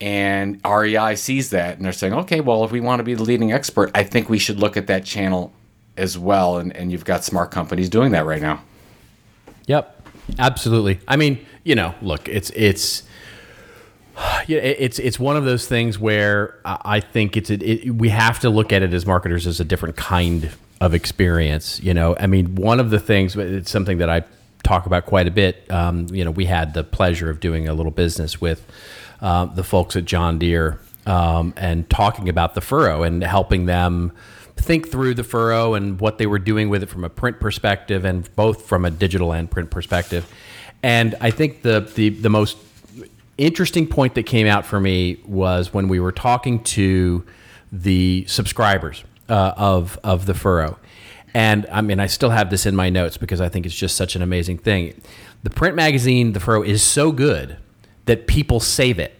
[SPEAKER 2] and REI sees that and they're saying, okay, well, if we want to be the leading expert, I think we should look at that channel as well. And, and you've got smart companies doing that right now.
[SPEAKER 1] Yep, absolutely. I mean, you know, look, it's it's yeah, it's it's one of those things where I think it's it, we have to look at it as marketers as a different kind of experience. You know, I mean, one of the things it's something that I talk about quite a bit. Um, you know, we had the pleasure of doing a little business with uh, the folks at John Deere um, and talking about the furrow and helping them think through the furrow and what they were doing with it from a print perspective and both from a digital and print perspective. And I think the the, the most interesting point that came out for me was when we were talking to the subscribers uh, of of the furrow. And I mean, I still have this in my notes because I think it's just such an amazing thing. The print magazine, The Furrow, is so good that people save it.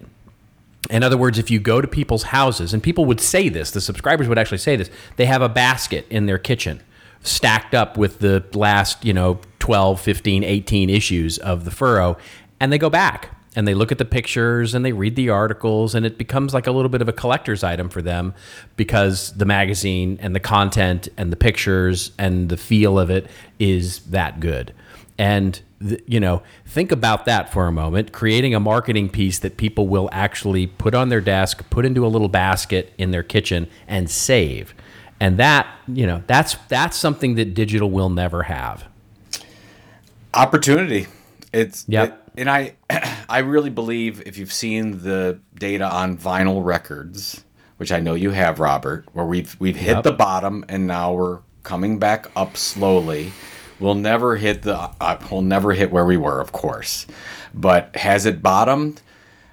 [SPEAKER 1] In other words, if you go to people's houses, and people would say this, the subscribers would actually say this, they have a basket in their kitchen stacked up with the last, you know, 12, 15, 18 issues of The Furrow, and they go back and they look at the pictures and they read the articles, and it becomes like a little bit of a collector's item for them because the magazine and the content and the pictures and the feel of it is that good. And you know, think about that for a moment. Creating a marketing piece that people will actually put on their desk, put into a little basket in their kitchen, and save. And that, you know, that's that's something that digital will never have.
[SPEAKER 2] Opportunity. It's yeah. It, and I, (clears throat) I really believe if you've seen the data on vinyl records, which I know you have, Robert, where we've we've hit yep. the bottom and now we're coming back up slowly We'll never hit the uh, we'll never hit where we were, of course. But has it bottomed?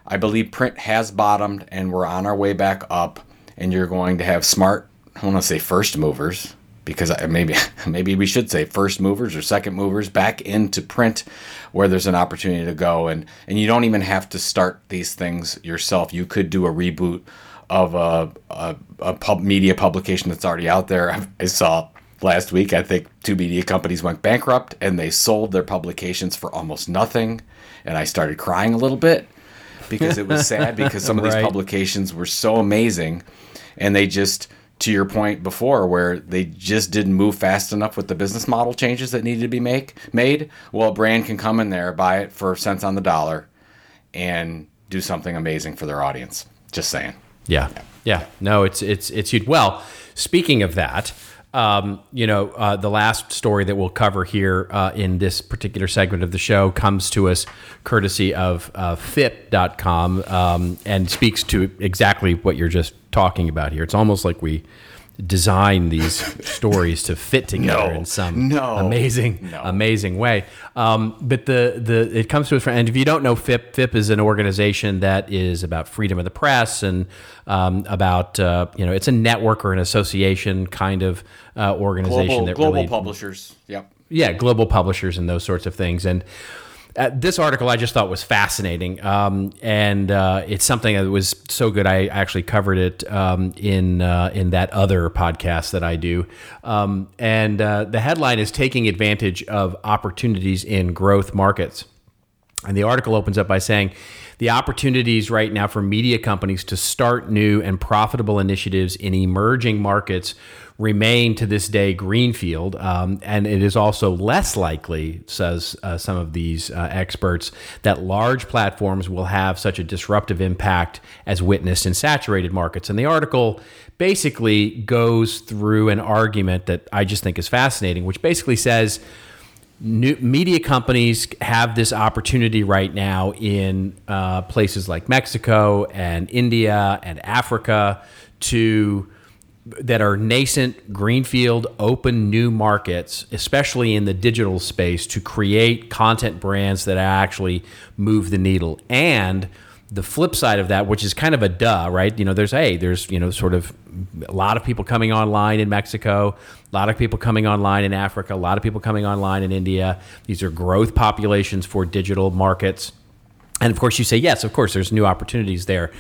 [SPEAKER 2] I believe print has bottomed and we're on our way back up and you're going to have smart I want to say first movers because maybe (laughs) maybe we should say first movers or second movers back into print where there's an opportunity to go and and you don't even have to start these things yourself. You could do a reboot of a, a, a pub media publication that's already out there. I, I saw last week, I think two media companies went bankrupt and they sold their publications for almost nothing. And I started crying a little bit because it was sad because some of these (laughs) publications were so amazing and they just to your point before where they just didn't move fast enough with the business model changes that needed to be make made well a brand can come in there buy it for cents on the dollar and do something amazing for their audience just saying
[SPEAKER 1] Yeah, yeah. No, it's it's it's huge. Well, speaking of that, um, you know, uh, the last story that we'll cover here uh, in this particular segment of the show comes to us courtesy of uh, FIPP.com um, and speaks to exactly what you're just talking about here. It's almost like we design these (laughs) stories to fit together
[SPEAKER 2] No,
[SPEAKER 1] in some
[SPEAKER 2] no,
[SPEAKER 1] amazing
[SPEAKER 2] no.
[SPEAKER 1] amazing way. Um, but the the it comes to us from and if you don't know FIPP, FIPP is an organization that is about freedom of the press and um, about uh, you know it's a network or an association kind of uh, organization
[SPEAKER 2] global
[SPEAKER 1] that
[SPEAKER 2] global
[SPEAKER 1] really
[SPEAKER 2] publishers yep
[SPEAKER 1] yeah, global publishers and those sorts of things. And uh, this article I just thought was fascinating, um, and uh, it's something that was so good. I actually covered it um, in uh, in that other podcast that I do. Um, and uh, the headline is "Taking Advantage of Opportunities in Growth Markets." And the article opens up by saying the opportunities right now for media companies to start new and profitable initiatives in emerging markets remain to this day greenfield. Um, and it is also less likely, says uh, some of these uh, experts, that large platforms will have such a disruptive impact as witnessed in saturated markets. And the article basically goes through an argument that I just think is fascinating, which basically says, new media companies have this opportunity right now in uh, places like Mexico and India and Africa to that are nascent greenfield open new markets especially in the digital space to create content brands that actually move the needle. And the flip side of that which is kind of a duh right? You know there's hey there's you know sort of a lot of people coming online in mexico a lot of people coming online in africa a lot of people coming online in india. These are growth populations for digital markets. And of course, you say, yes, of course, there's new opportunities there.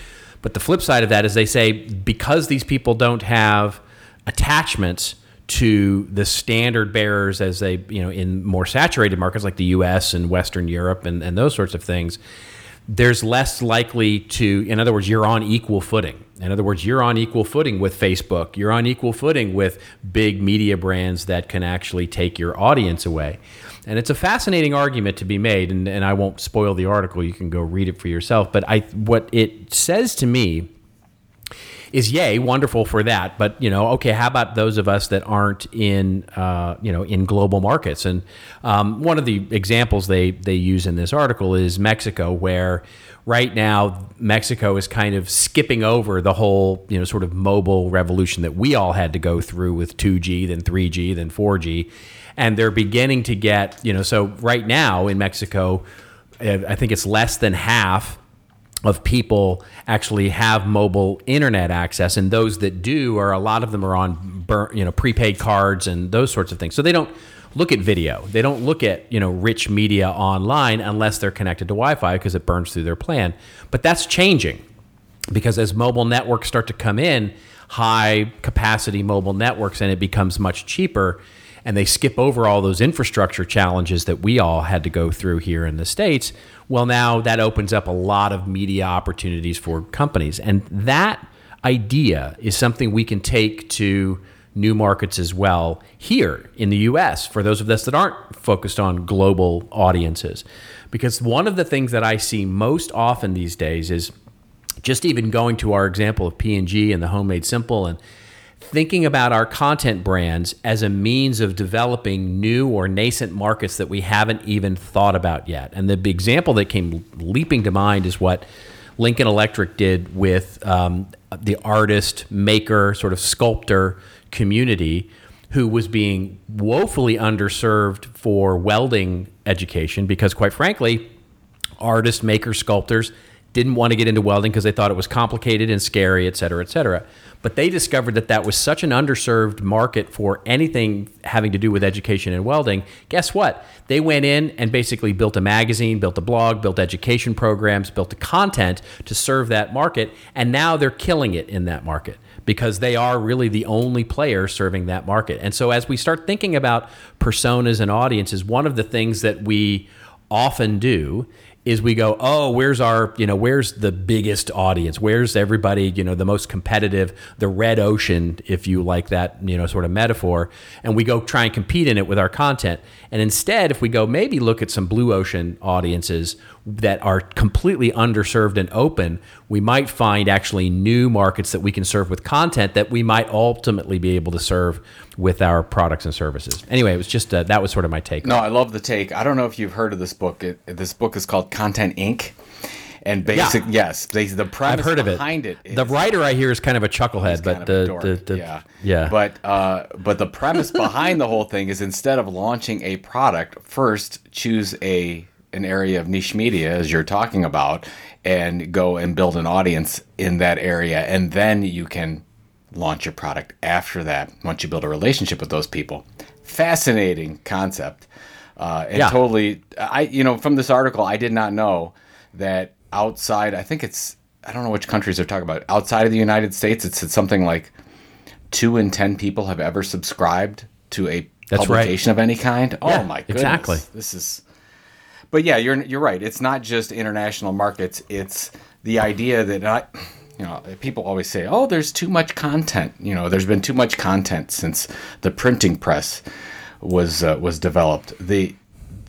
[SPEAKER 1] But the flip side of that is they say because these people don't have attachments to the standard bearers as they, you know, in more saturated markets like the US and Western Europe and, and those sorts of things, there's less likely to, in other words, you're on equal footing. In other words, you're on equal footing with Facebook. You're on equal footing with big media brands that can actually take your audience away. And it's a fascinating argument to be made, and, and I won't spoil the article. You can go read it for yourself. But I, what it says to me is yay wonderful for that. But you know okay how about those of us that aren't in uh, you know in global markets? And um, one of the examples they they use in this article is mexico where right now mexico is kind of skipping over the whole you know sort of mobile revolution that we all had to go through with 2g then 3g then 4g and they're beginning to get you know so right now in mexico uh, i think it's less than half of people actually have mobile internet access, and those that do are a lot of them are on you know prepaid cards and those sorts of things. So they don't look at video. They don't look at you know rich media online unless they're connected to Wi-Fi because it burns through their plan. But that's changing because as mobile networks start to come in, high capacity mobile networks, and it becomes much cheaper, and they skip over all those infrastructure challenges that we all had to go through here in the States. Well, now that opens up a lot of media opportunities for companies. And that idea is something we can take to new markets as well here in the US for those of us that aren't focused on global audiences. Because one of the things that I see most often these days is just even going to our example of P&G and the Home Made Simple and thinking about our content brands as a means of developing new or nascent markets that we haven't even thought about yet. And the example that came leaping to mind is what Lincoln Electric did with um, the artist, maker, sort of sculptor community who was being woefully underserved for welding education because, quite frankly, artists, makers, sculptors didn't want to get into welding because they thought it was complicated and scary, et cetera, et cetera. But they discovered that that was such an underserved market for anything having to do with education and welding. Guess what? They went in and basically built a magazine, built a blog, built education programs, built the content to serve that market. And now they're killing it in that market because they are really the only player serving that market. And so as we start thinking about personas and audiences, one of the things that we often do is we go, oh, where's our, you know, where's the biggest audience? Where's everybody, you know, the most competitive, the red ocean, if you like that, you know, sort of metaphor. And we go try and compete in it with our content. And instead, if we go maybe look at some blue ocean audiences that are completely underserved and open, we might find actually new markets that we can serve with content that we might ultimately be able to serve with our products and services. Anyway, it was just uh, that was sort of my take.
[SPEAKER 2] No, I love the take. I don't know if you've heard of this book. It, this book is called Content Inc. And basic,
[SPEAKER 1] Yeah.
[SPEAKER 2] yes, they, the premise
[SPEAKER 1] I've heard of it.
[SPEAKER 2] behind it.
[SPEAKER 1] the writer I hear is kind of a chucklehead, but the, the, the
[SPEAKER 2] yeah,
[SPEAKER 1] yeah,
[SPEAKER 2] But uh, but the premise behind the whole thing is instead of launching a product, first choose a an area of niche media as you're talking about, and go and build an audience in that area, and then you can launch your product after that. Once you build a relationship with those people, fascinating concept. Uh, and
[SPEAKER 1] Yeah.
[SPEAKER 2] totally, I you know from this article, I did not know that outside. I think it's I don't know which countries they're talking about. Outside of the United States, it's, it's something like two in ten people have ever subscribed to a
[SPEAKER 1] That's right.
[SPEAKER 2] publication of any kind.
[SPEAKER 1] Yeah,
[SPEAKER 2] oh my goodness,
[SPEAKER 1] exactly.
[SPEAKER 2] This is. But yeah, you're you're right. It's not just international markets. It's the idea that I, you know, people always say, "Oh, there's too much content." You know, there's been too much content since the printing press was uh, was developed. The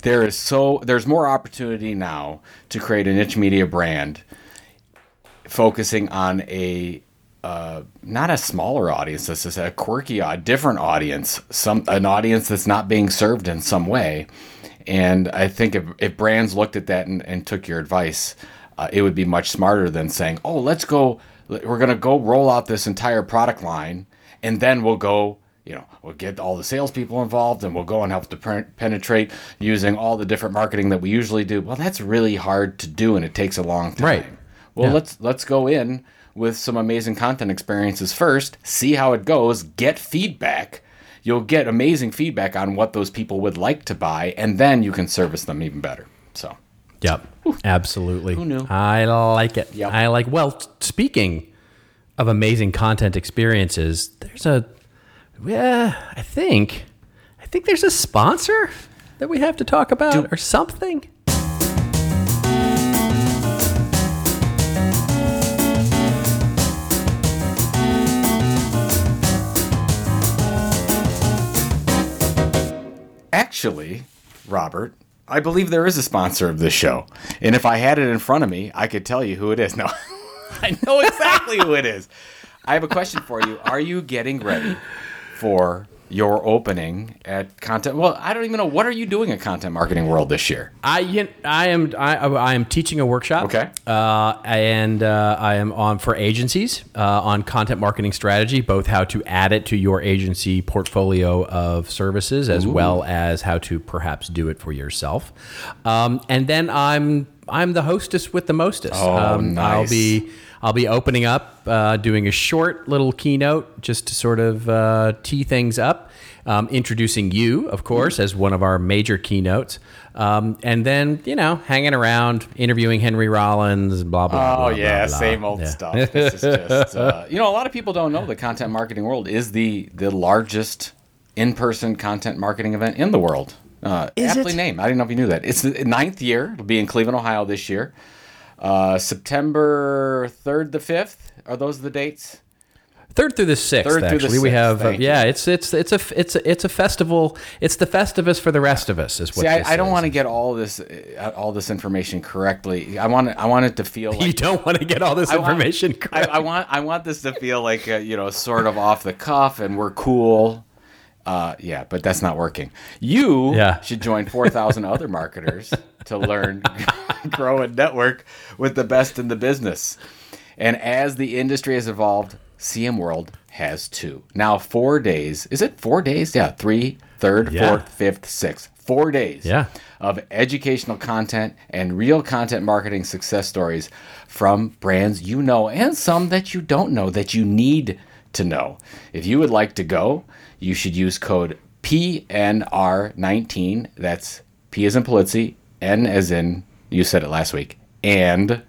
[SPEAKER 2] there is so there's more opportunity now to create a niche media brand focusing on a uh, not a smaller audience. This is a quirky, a different audience. Some an audience that's not being served in some way. And I think if, if brands looked at that and, and took your advice, uh, it would be much smarter than saying, "Oh, let's go. We're gonna go roll out this entire product line, and then we'll go." You know, we'll get all the salespeople involved, and we'll go and help to pen- penetrate using all the different marketing that we usually do. Well, that's really hard to do, and it takes a long time.
[SPEAKER 1] Right.
[SPEAKER 2] Well,
[SPEAKER 1] Yeah.
[SPEAKER 2] let's let's go in with some amazing content experiences first, see how it goes, get feedback. You'll get amazing feedback on what those people would like to buy, and then you can service them even better. So,
[SPEAKER 1] Yep. Absolutely. Who
[SPEAKER 2] knew?
[SPEAKER 1] I like it.
[SPEAKER 2] Yep.
[SPEAKER 1] I like well, speaking of amazing content experiences, there's a yeah, I think I think there's a sponsor that we have to talk about or something.
[SPEAKER 2] actually, Robert, I believe there is a sponsor of this show, and if I had it in front of me, I could tell you who it is. (laughs) No, I know exactly who it is. I have a question for you. Are you getting ready for your opening at content? Well, I don't even know what are you doing at Content Marketing World this year.
[SPEAKER 1] I you know, I am I, I am teaching a workshop.
[SPEAKER 2] Okay.
[SPEAKER 1] Uh, and uh, I am on for agencies uh, on content marketing strategy, both how to add it to your agency portfolio of services, as well as how to perhaps do it for yourself. Um, and then I'm I'm the hostess with the mostest.
[SPEAKER 2] Oh,
[SPEAKER 1] um, I'll be I'll be opening up, uh, doing a short little keynote just to sort of uh, tee things up, um, introducing you, of course, as one of our major keynotes, um, and then you know hanging around, interviewing Henry Rollins, blah blah.
[SPEAKER 2] Oh
[SPEAKER 1] blah,
[SPEAKER 2] yeah,
[SPEAKER 1] blah, blah.
[SPEAKER 2] same old
[SPEAKER 1] Yeah.
[SPEAKER 2] stuff. This is (laughs) just uh, you know a lot of people don't know the content marketing world is the the largest in person content marketing event in the world. Uh,
[SPEAKER 1] Is
[SPEAKER 2] aptly
[SPEAKER 1] it?
[SPEAKER 2] named. I didn't know if you knew that. It's the ninth year. It'll be in Cleveland, Ohio this year. Uh, September third, the fifth. Are those the dates?
[SPEAKER 1] Third through the sixth,
[SPEAKER 2] through the
[SPEAKER 1] actually, we have. Uh, yeah, it's it's it's a it's a, it's a festival. It's the Festivus for the rest of us. Is what
[SPEAKER 2] See, I, I don't want to get all this uh, all this information correctly. I want it, I want it to feel (laughs) like
[SPEAKER 1] You don't want to get all this
[SPEAKER 2] I want-
[SPEAKER 1] information
[SPEAKER 2] I,
[SPEAKER 1] correct.
[SPEAKER 2] I want I want this to feel like uh, you know sort of off the cuff and we're cool. Uh, yeah, but that's not working. You
[SPEAKER 1] Yeah.
[SPEAKER 2] should join four thousand other marketers (laughs) to learn, (laughs) grow, and network with the best in the business. And as the industry has evolved, CM World has two. Now four days. Is it four days? Yeah, three, third,
[SPEAKER 1] Yeah.
[SPEAKER 2] fourth, fifth, sixth. four days
[SPEAKER 1] Yeah.
[SPEAKER 2] of educational content and real content marketing success stories from brands you know and some that you don't know that you need to know. If you would like to go, you should use code PNR19. That's P as in Pulizzi, N as in, you said it last week, and,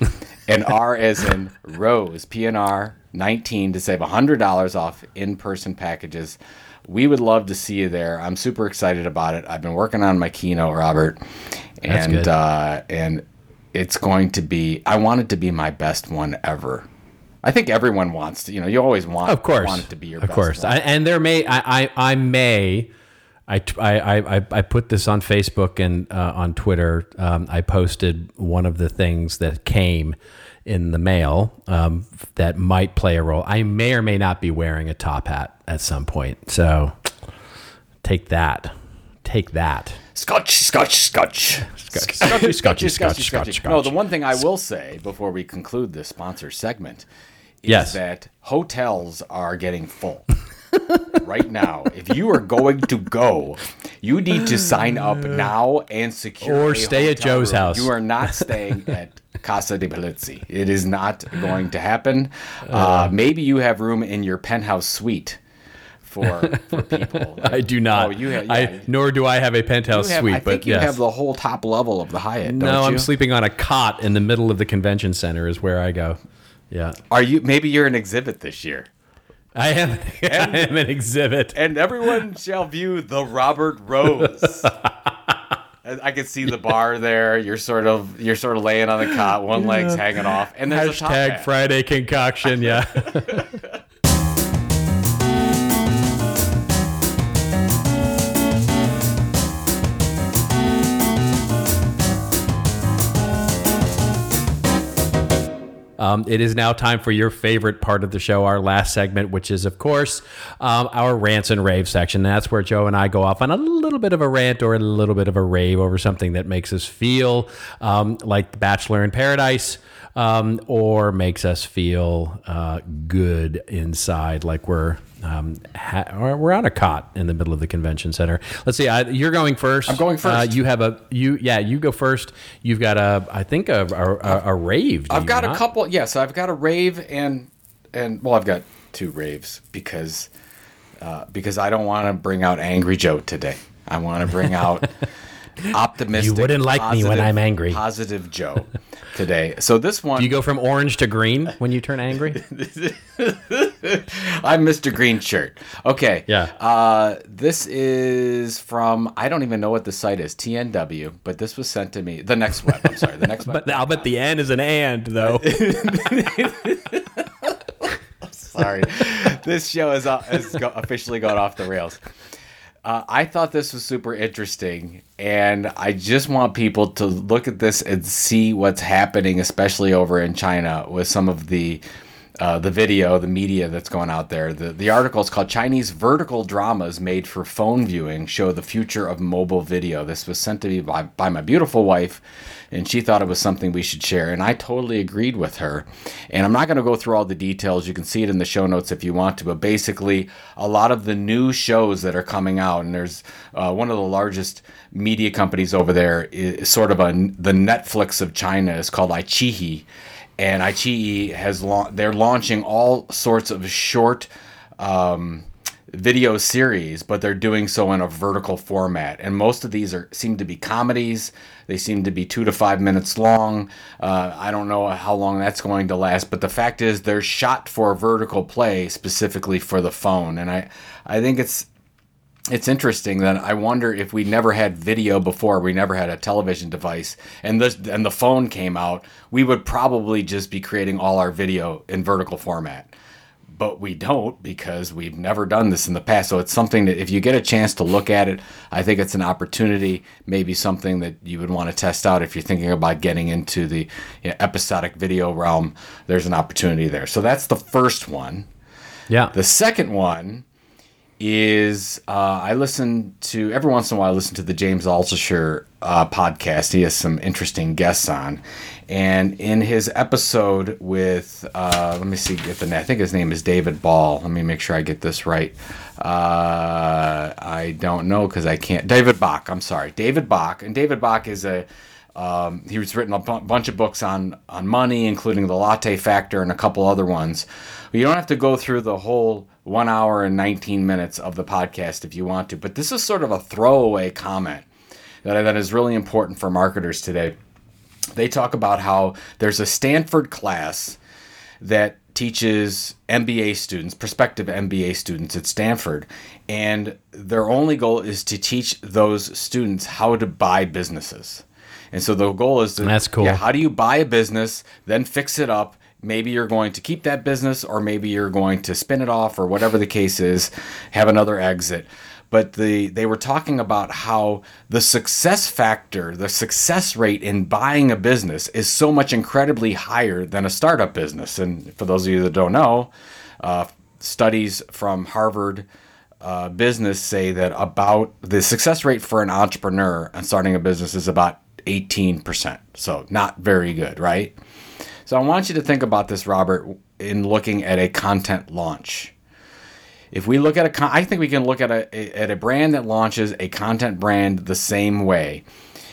[SPEAKER 2] (laughs) and R as in Rose, PNR 19 to save $100 off in person packages. We would love to see you there. I'm super excited about it. I've been working on my keynote, Robert, and uh, and it's going to be. I want it to be my best one ever. I think everyone wants to. You know, you always want,
[SPEAKER 1] Of course,
[SPEAKER 2] want it to be your
[SPEAKER 1] of
[SPEAKER 2] best.
[SPEAKER 1] course. I, and there may I I, I may. I, I, I, I- put this on Facebook and uh, on Twitter. Um, I posted one of the things that came in the mail um, that might play a role. I may or may not be wearing a top hat at some point. So take that. Take that.
[SPEAKER 2] Scotch, Scotch, Scotch.
[SPEAKER 1] Scotchy, scotchy, scotchy, scotchy, scotchy.
[SPEAKER 2] No, the one thing I will say before we conclude this sponsor segment is
[SPEAKER 1] Yes.
[SPEAKER 2] that hotels are getting full. (laughs) right now, if you are going to go, you need to sign up (sighs) now and secure
[SPEAKER 1] Or stay at Joe's
[SPEAKER 2] room.
[SPEAKER 1] house.
[SPEAKER 2] You are not staying (laughs) at Casa de Pulizzi. It is not going to happen. Uh, maybe you have room in your penthouse suite for for people. (laughs)
[SPEAKER 1] I do not.
[SPEAKER 2] Oh, you have.
[SPEAKER 1] I nor do I have a penthouse
[SPEAKER 2] have-
[SPEAKER 1] suite.
[SPEAKER 2] I think
[SPEAKER 1] but
[SPEAKER 2] you
[SPEAKER 1] yes.
[SPEAKER 2] have the whole top level of the Hyatt.
[SPEAKER 1] no, I'm
[SPEAKER 2] you?
[SPEAKER 1] sleeping on a cot in the middle of the convention center. Is where I go. Yeah,
[SPEAKER 2] Are you? Maybe you're an exhibit this year,
[SPEAKER 1] I am. (laughs) I am an exhibit.
[SPEAKER 2] and everyone shall view the Robert Rose. (laughs) I can see the bar there. You're sort of you're sort of laying on the cot, one leg's hanging off, and there's
[SPEAKER 1] Hashtag. Friday concoction. Yeah. (laughs) Um, it is now time for your favorite part of the show, our last segment, which is, of course, um, our rants and rave section. And That's where Joe and I go off on a little bit of a rant or a little bit of a rave over something that makes us feel um, like Bachelor in Paradise um, or makes us feel uh, good inside, like we're um, ha- we're on a cot in the middle of the convention center. Let's see. I, you're going first.
[SPEAKER 2] I'm going first.
[SPEAKER 1] Uh, you have a you yeah. You go first. You've got a I think a a, a, a rave.
[SPEAKER 2] I've got a
[SPEAKER 1] not?
[SPEAKER 2] couple. Yes, I've got a rave and and well, I've got two raves because uh, because I don't want to bring out angry Joe today. I want to bring out (laughs) optimistic.
[SPEAKER 1] You wouldn't like me when I'm angry.
[SPEAKER 2] Positive Joe (laughs) today. So this one,
[SPEAKER 1] Do you go from orange to green when you turn angry? (laughs)
[SPEAKER 2] I'm Mr. Green Shirt. Okay.
[SPEAKER 1] Yeah.
[SPEAKER 2] Uh, this is from I don't even know what the site is. TNW, but this was sent to me. The next web. I'm sorry. The next (laughs) web.
[SPEAKER 1] but I'll bet the N is an and though. (laughs)
[SPEAKER 2] Sorry, this show is uh, has go- officially gone off the rails. Uh, I thought this was super interesting, and I just want people to look at this and see what's happening, especially over in China with some of the uh, the video, the media that's going out there. The the article is called "Chinese Vertical Dramas Made for Phone Viewing Show the Future of Mobile Video." This was sent to me by, by my beautiful wife, and she thought it was something we should share, and I totally agreed with her. And I'm not going to go through all the details. You can see it in the show notes if you want to. But basically, a lot of the new shows that are coming out, and there's uh, one of the largest media companies over there, is sort of a the Netflix of China, is called iQIYI, and iQIYI has la- they're launching all sorts of short. Um, video series, but they're doing so in a vertical format. And most of these are seem to be comedies. They seem to be two to five minutes long. Uh, I don't know how long that's going to last, but the fact is they're shot for vertical play specifically for the phone. And I, I think it's it's interesting that I wonder if we never had video before, we never had a television device, and this and the phone came out, we would probably just be creating all our video in vertical format. But we don't because we've never done this in the past. So it's something that if you get a chance to look at it, I think it's an opportunity, maybe something that you would want to test out if you're thinking about getting into the you know, episodic video realm. There's an opportunity there. So that's the first one.
[SPEAKER 1] Yeah.
[SPEAKER 2] The second one is uh, I listen to every once in a while. I listen to the James Altucher uh, podcast. He has some interesting guests on, and in his episode with uh, let me see get the I think his name is David Ball. Let me make sure I get this right. Uh, I don't know because I can't. David Bach. I'm sorry, David Bach. And David Bach is a um, he's written a b- bunch of books on on money, including the Latte Factor and a couple other ones. But you don't have to go through the whole one hour and 19 minutes of the podcast if you want to. But this is sort of a throwaway comment that that is really important for marketers today. They talk about how there's a Stanford class that teaches MBA students, prospective MBA students at Stanford, and their only goal is to teach those students how to buy businesses. And so the goal is to
[SPEAKER 1] That's cool.
[SPEAKER 2] Yeah, how do you buy a business, then fix it up? Maybe you're going to keep that business, or maybe you're going to spin it off, or whatever the case is, have another exit. But the they were talking about how the success factor, the success rate in buying a business is so much incredibly higher than a startup business. And for those of you that don't know, uh, studies from Harvard uh, business say that about the success rate for an entrepreneur and starting a business is about 18%. So not very good, right? So I want you to think about this, Robert, in looking at a content launch. If we look at a, con- I think we can look at a at a brand that launches a content brand the same way.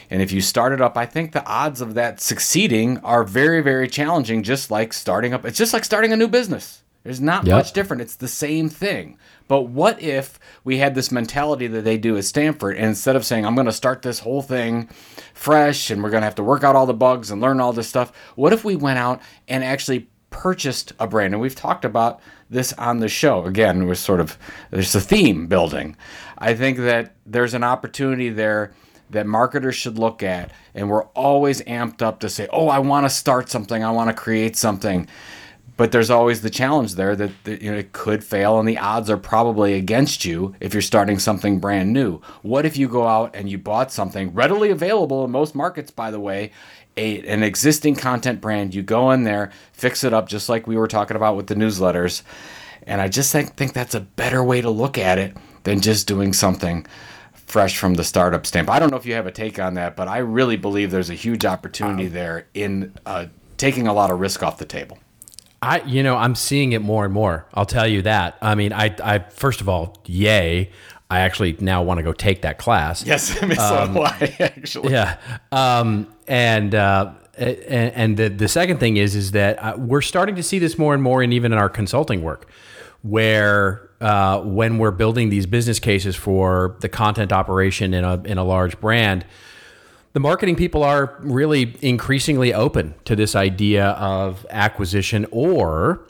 [SPEAKER 2] And if you start it up, I think the odds of that succeeding are very, very challenging. Just like starting up, it's just like starting a new business. There's not
[SPEAKER 1] Yep.
[SPEAKER 2] much different. It's the same thing. But what if we had this mentality that they do at Stanford, and instead of saying, I'm going to start this whole thing fresh and we're going to have to work out all the bugs and learn all this stuff, what if we went out and actually purchased a brand? And we've talked about this on the show. Again, we're sort of, there's a theme building. I think that there's an opportunity there that marketers should look at, and we're always amped up to say, oh, I want to start something, I want to create something but there's always the challenge there that, that, you know it could fail and the odds are probably against you if you're starting something brand new. What if you go out and you bought something readily available in most markets by the way a, an existing content brand you go in there fix it up just like we were talking about with the newsletters. And i just think, think that's a better way to look at it than just doing something fresh from the startup stamp. I don't know if you have a take on that but i really believe there's a huge opportunity there in uh, taking a lot of risk off the table
[SPEAKER 1] I, you know, I'm seeing it more and more. I'll tell you that. I mean, I, I first of all, yay! I actually now want to go take that class.
[SPEAKER 2] Yes, (laughs) I mean, so do I, actually.
[SPEAKER 1] Yeah. Um, and, uh, and and the the second thing is is that uh, we're starting to see this more and more, and even in our consulting work, where uh, when we're building these business cases for the content operation in a in a large brand, the marketing people are really increasingly open to this idea of acquisition or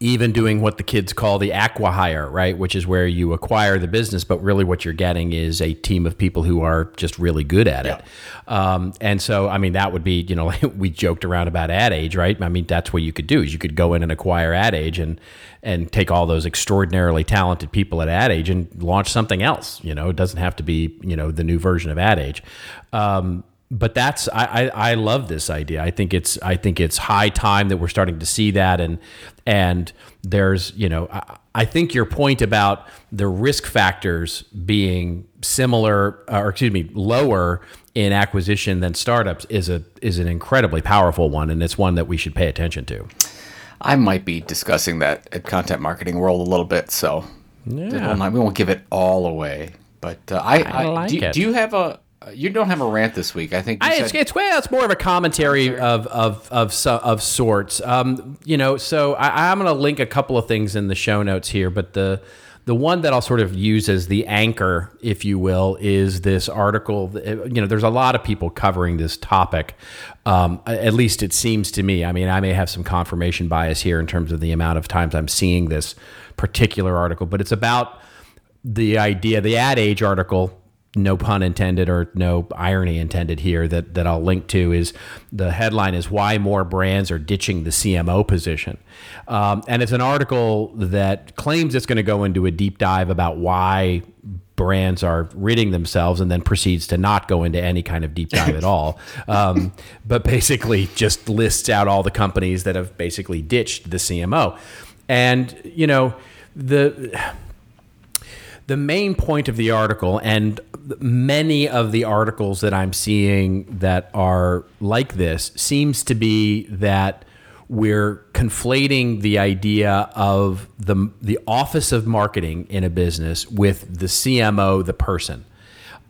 [SPEAKER 1] even doing what the kids call the acqui-hire, right? Which is where you acquire the business, but really what you're getting is a team of people who are just really good at it. Um, and so, I mean, that would be, you know, (laughs) we joked around about Ad Age, right? I mean, that's what you could do is you could go in and acquire Ad Age and and take all those extraordinarily talented people at Ad Age and launch something else. You know, it doesn't have to be, you know, the new version of Ad Age. Um, but that's I, I, I love this idea. I think it's I think it's high time that we're starting to see that and and there's you know I, I think your point about the risk factors being similar or excuse me lower in acquisition than startups is a is an incredibly powerful one and it's one that we should pay attention to.
[SPEAKER 2] I might be discussing that at Content Marketing World a little bit, so
[SPEAKER 1] Yeah.
[SPEAKER 2] we won't- give it all away. But uh, I,
[SPEAKER 1] I
[SPEAKER 2] I,
[SPEAKER 1] like
[SPEAKER 2] do,
[SPEAKER 1] it.
[SPEAKER 2] do you have a? You don't have a rant this week. I think
[SPEAKER 1] I,
[SPEAKER 2] said,
[SPEAKER 1] it's, it's well, it's more of a commentary of of of so, of sorts. Um, you know, so I, I'm going to link a couple of things in the show notes here, but the the one that I'll sort of use as the anchor, if you will, is this article. You know, there's a lot of people covering this topic. Um, at least it seems to me. I mean, I may have some confirmation bias here in terms of the amount of times I'm seeing this particular article, but it's about the idea, the ad age article, no pun intended or no irony intended here that, that I'll link to is the headline is why more brands are ditching the CMO position. Um, and it's an article that claims it's going to go into a deep dive about why brands are ridding themselves and then proceeds to not go into any kind of deep dive at (laughs) all. Um, but basically just lists out all the companies that have basically ditched the CMO. And, you know, the the main point of the article and many of the articles that I'm seeing that are like this seems to be that we're conflating the idea of the the office of marketing in a business with the CMO, the person.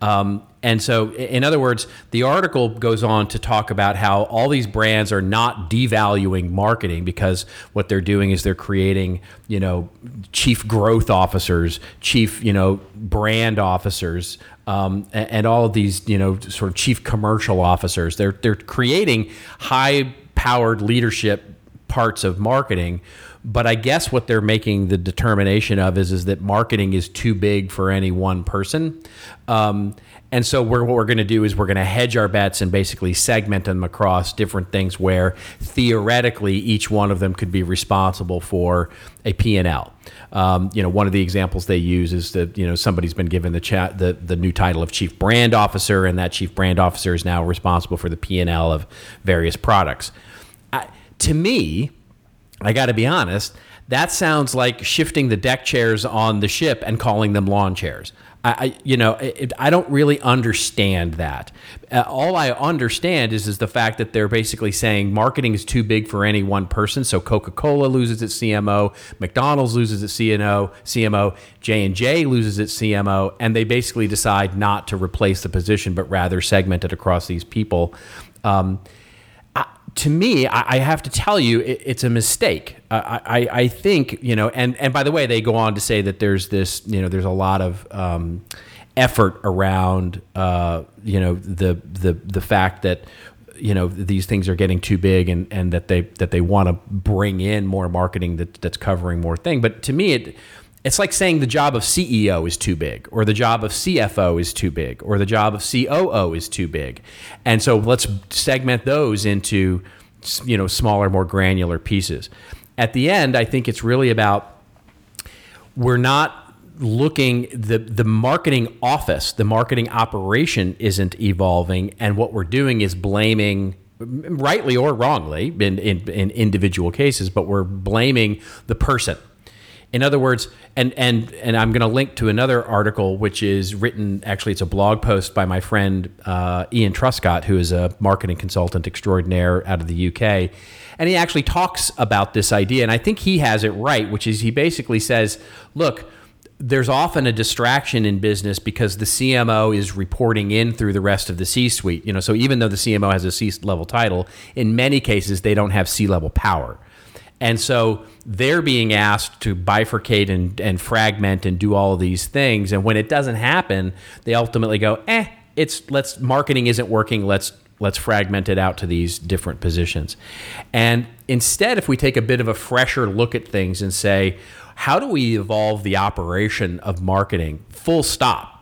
[SPEAKER 1] Um, and so, in other words, the article goes on to talk about how all these brands are not devaluing marketing because what they're doing is they're creating, you know, chief growth officers, chief, you know, brand officers, um, and, and all of these, you know, sort of chief commercial officers. They're they're creating high powered leadership parts of marketing but I guess what they're making the determination of is is that marketing is too big for any one person. Um, and so we're, what we're going to do is we're going to hedge our bets and basically segment them across different things where theoretically each one of them could be responsible for a P&L. Um, you know, one of the examples they use is that you know somebody's been given the chat the, the new title of chief brand officer, and that chief brand officer is now responsible for the P and L of various products. I, to me, I got to be honest, that sounds like shifting the deck chairs on the ship and calling them lawn chairs. I, you know, it, I don't really understand that. Uh, all I understand is is the fact that they're basically saying marketing is too big for any one person. So Coca Cola loses its CMO, McDonald's loses its CNO, CMO, J and J loses its CMO, and they basically decide not to replace the position, but rather segment it across these people. Um, to me, I, I, have to tell you, it, it's a mistake. Uh, I, I think, you know, and, and by the way, they go on to say that there's this, you know, there's a lot of um, effort around, uh, you know, the, the, the fact that, you know, these things are getting too big and, and that they, that they want to bring in more marketing that, that's covering more thing. But to me, it, it's like saying the job of CEO is too big, or the job of CFO is too big, or the job of COO is too big. And so let's segment those into you know smaller, more granular pieces. At the end, I think it's really about we're not looking the the marketing office, the marketing operation isn't evolving, and what we're doing is blaming rightly or wrongly in, in, in individual cases, but we're blaming the person in other words, and and and I'm going to link to another article which is written. Actually, it's a blog post by my friend uh, Ian Truscott, who is a marketing consultant extraordinaire out of the UK, and he actually talks about this idea. And I think he has it right, which is he basically says, look. There's often a distraction in business because the CMO is reporting in through the rest of the C-suite. You know, so even though the CMO has a C-level title, in many cases they don't have C-level power. And so they're being asked to bifurcate and, and fragment and do all of these things. And when it doesn't happen, they ultimately go, eh, it's let's marketing isn't working. Let's let's fragment it out to these different positions. And instead, if we take a bit of a fresher look at things and say, how do we evolve the operation of marketing? Full stop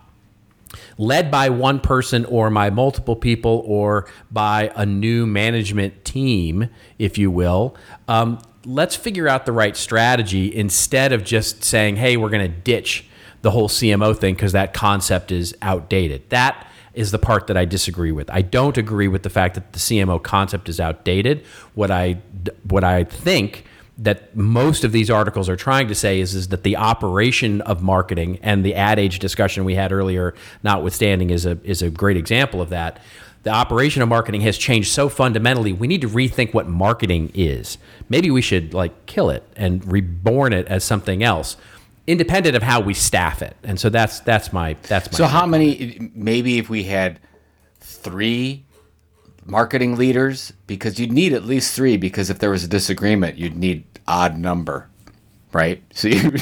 [SPEAKER 1] led by one person or by multiple people or by a new management team, if you will, um, let's figure out the right strategy instead of just saying, hey, we're going to ditch the whole CMO thing because that concept is outdated. That is the part that I disagree with. I don't agree with the fact that the CMO concept is outdated. What I what I think that most of these articles are trying to say is, is that the operation of marketing and the ad age discussion we had earlier, notwithstanding, is a is a great example of that the operation of marketing has changed so fundamentally. We need to rethink what marketing is. Maybe we should like kill it and reborn it as something else, independent of how we staff it. And so that's that's my that's my.
[SPEAKER 2] So how many? Maybe if we had three marketing leaders, because you'd need at least three. Because if there was a disagreement, you'd need odd number, right? So (laughs) you.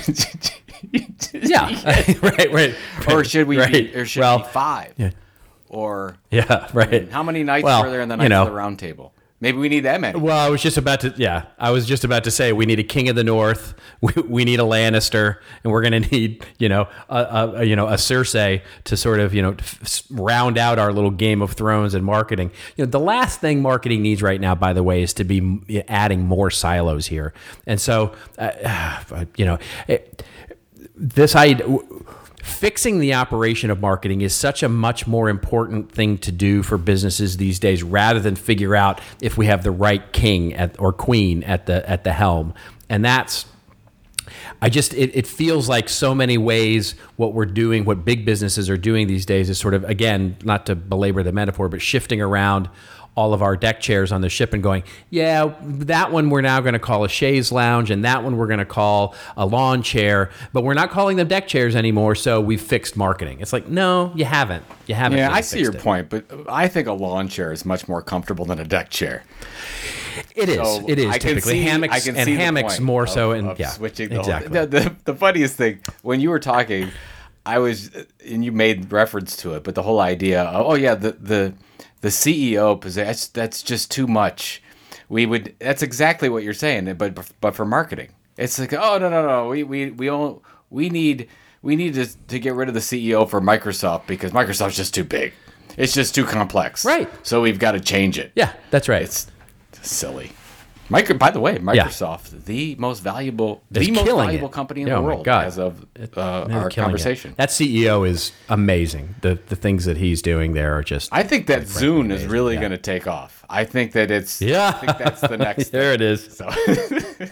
[SPEAKER 1] yeah, (laughs) right, right.
[SPEAKER 2] Or should we? Right. Be, or should well, five?
[SPEAKER 1] Yeah
[SPEAKER 2] or
[SPEAKER 1] yeah, right. I mean,
[SPEAKER 2] how many nights well, were there in the Knights you know, of the Round Table? Maybe we need that many.
[SPEAKER 1] Well, I was just about to, yeah, I was just about to say we need a King of the North, (laughs) we, we need a Lannister, and we're going to need, you know, a, a, you know a Cersei to sort of, you know, round out our little Game of Thrones and marketing. You know, the last thing marketing needs right now, by the way, is to be adding more silos here, and so, uh, (sighs) you know, it, this idea fixing the operation of marketing is such a much more important thing to do for businesses these days rather than figure out if we have the right king at, or queen at the at the helm. And that's I just it, it feels like so many ways what we're doing, what big businesses are doing these days is sort of again, not to belabor the metaphor, but shifting around all of our deck chairs on the ship and going, yeah, that one we're now going to call a chaise lounge, and that one we're going to call a lawn chair, but we're not calling them deck chairs anymore. So we've fixed marketing. It's like, no, you haven't. You haven't.
[SPEAKER 2] Yeah,
[SPEAKER 1] really
[SPEAKER 2] I see your
[SPEAKER 1] it.
[SPEAKER 2] point, but I think a lawn chair is much more comfortable than a deck chair.
[SPEAKER 1] It is.
[SPEAKER 2] So
[SPEAKER 1] it is
[SPEAKER 2] I can
[SPEAKER 1] typically
[SPEAKER 2] see-
[SPEAKER 1] hammocks
[SPEAKER 2] I can
[SPEAKER 1] and hammocks more
[SPEAKER 2] of-
[SPEAKER 1] so. And yeah,
[SPEAKER 2] switching the
[SPEAKER 1] exactly. (laughs)
[SPEAKER 2] the, the, the funniest thing when you were talking, I was and you made reference to it, but the whole idea, of, oh yeah, the the the CEO position that's, that's just too much. We would that's exactly what you're saying, but but for marketing, it's like oh no no no we we we all we need we need to to get rid of the CEO for Microsoft because Microsoft's just too big. It's just too complex.
[SPEAKER 1] Right.
[SPEAKER 2] So we've got to change it.
[SPEAKER 1] yeah, that's right.
[SPEAKER 2] It's silly. Micro, by the way, Microsoft, the most valuable,
[SPEAKER 1] It's
[SPEAKER 2] the most valuable
[SPEAKER 1] it.
[SPEAKER 2] company in
[SPEAKER 1] Oh
[SPEAKER 2] the world as of uh, our
[SPEAKER 1] killing it.
[SPEAKER 2] conversation.
[SPEAKER 1] That CEO is amazing. The the things that he's doing there are just.
[SPEAKER 2] I think that Zune is really
[SPEAKER 1] yeah.
[SPEAKER 2] going to take off. I think that it's.
[SPEAKER 1] Yeah.
[SPEAKER 2] I think that's the (laughs) next.
[SPEAKER 1] there it is.
[SPEAKER 2] So (laughs)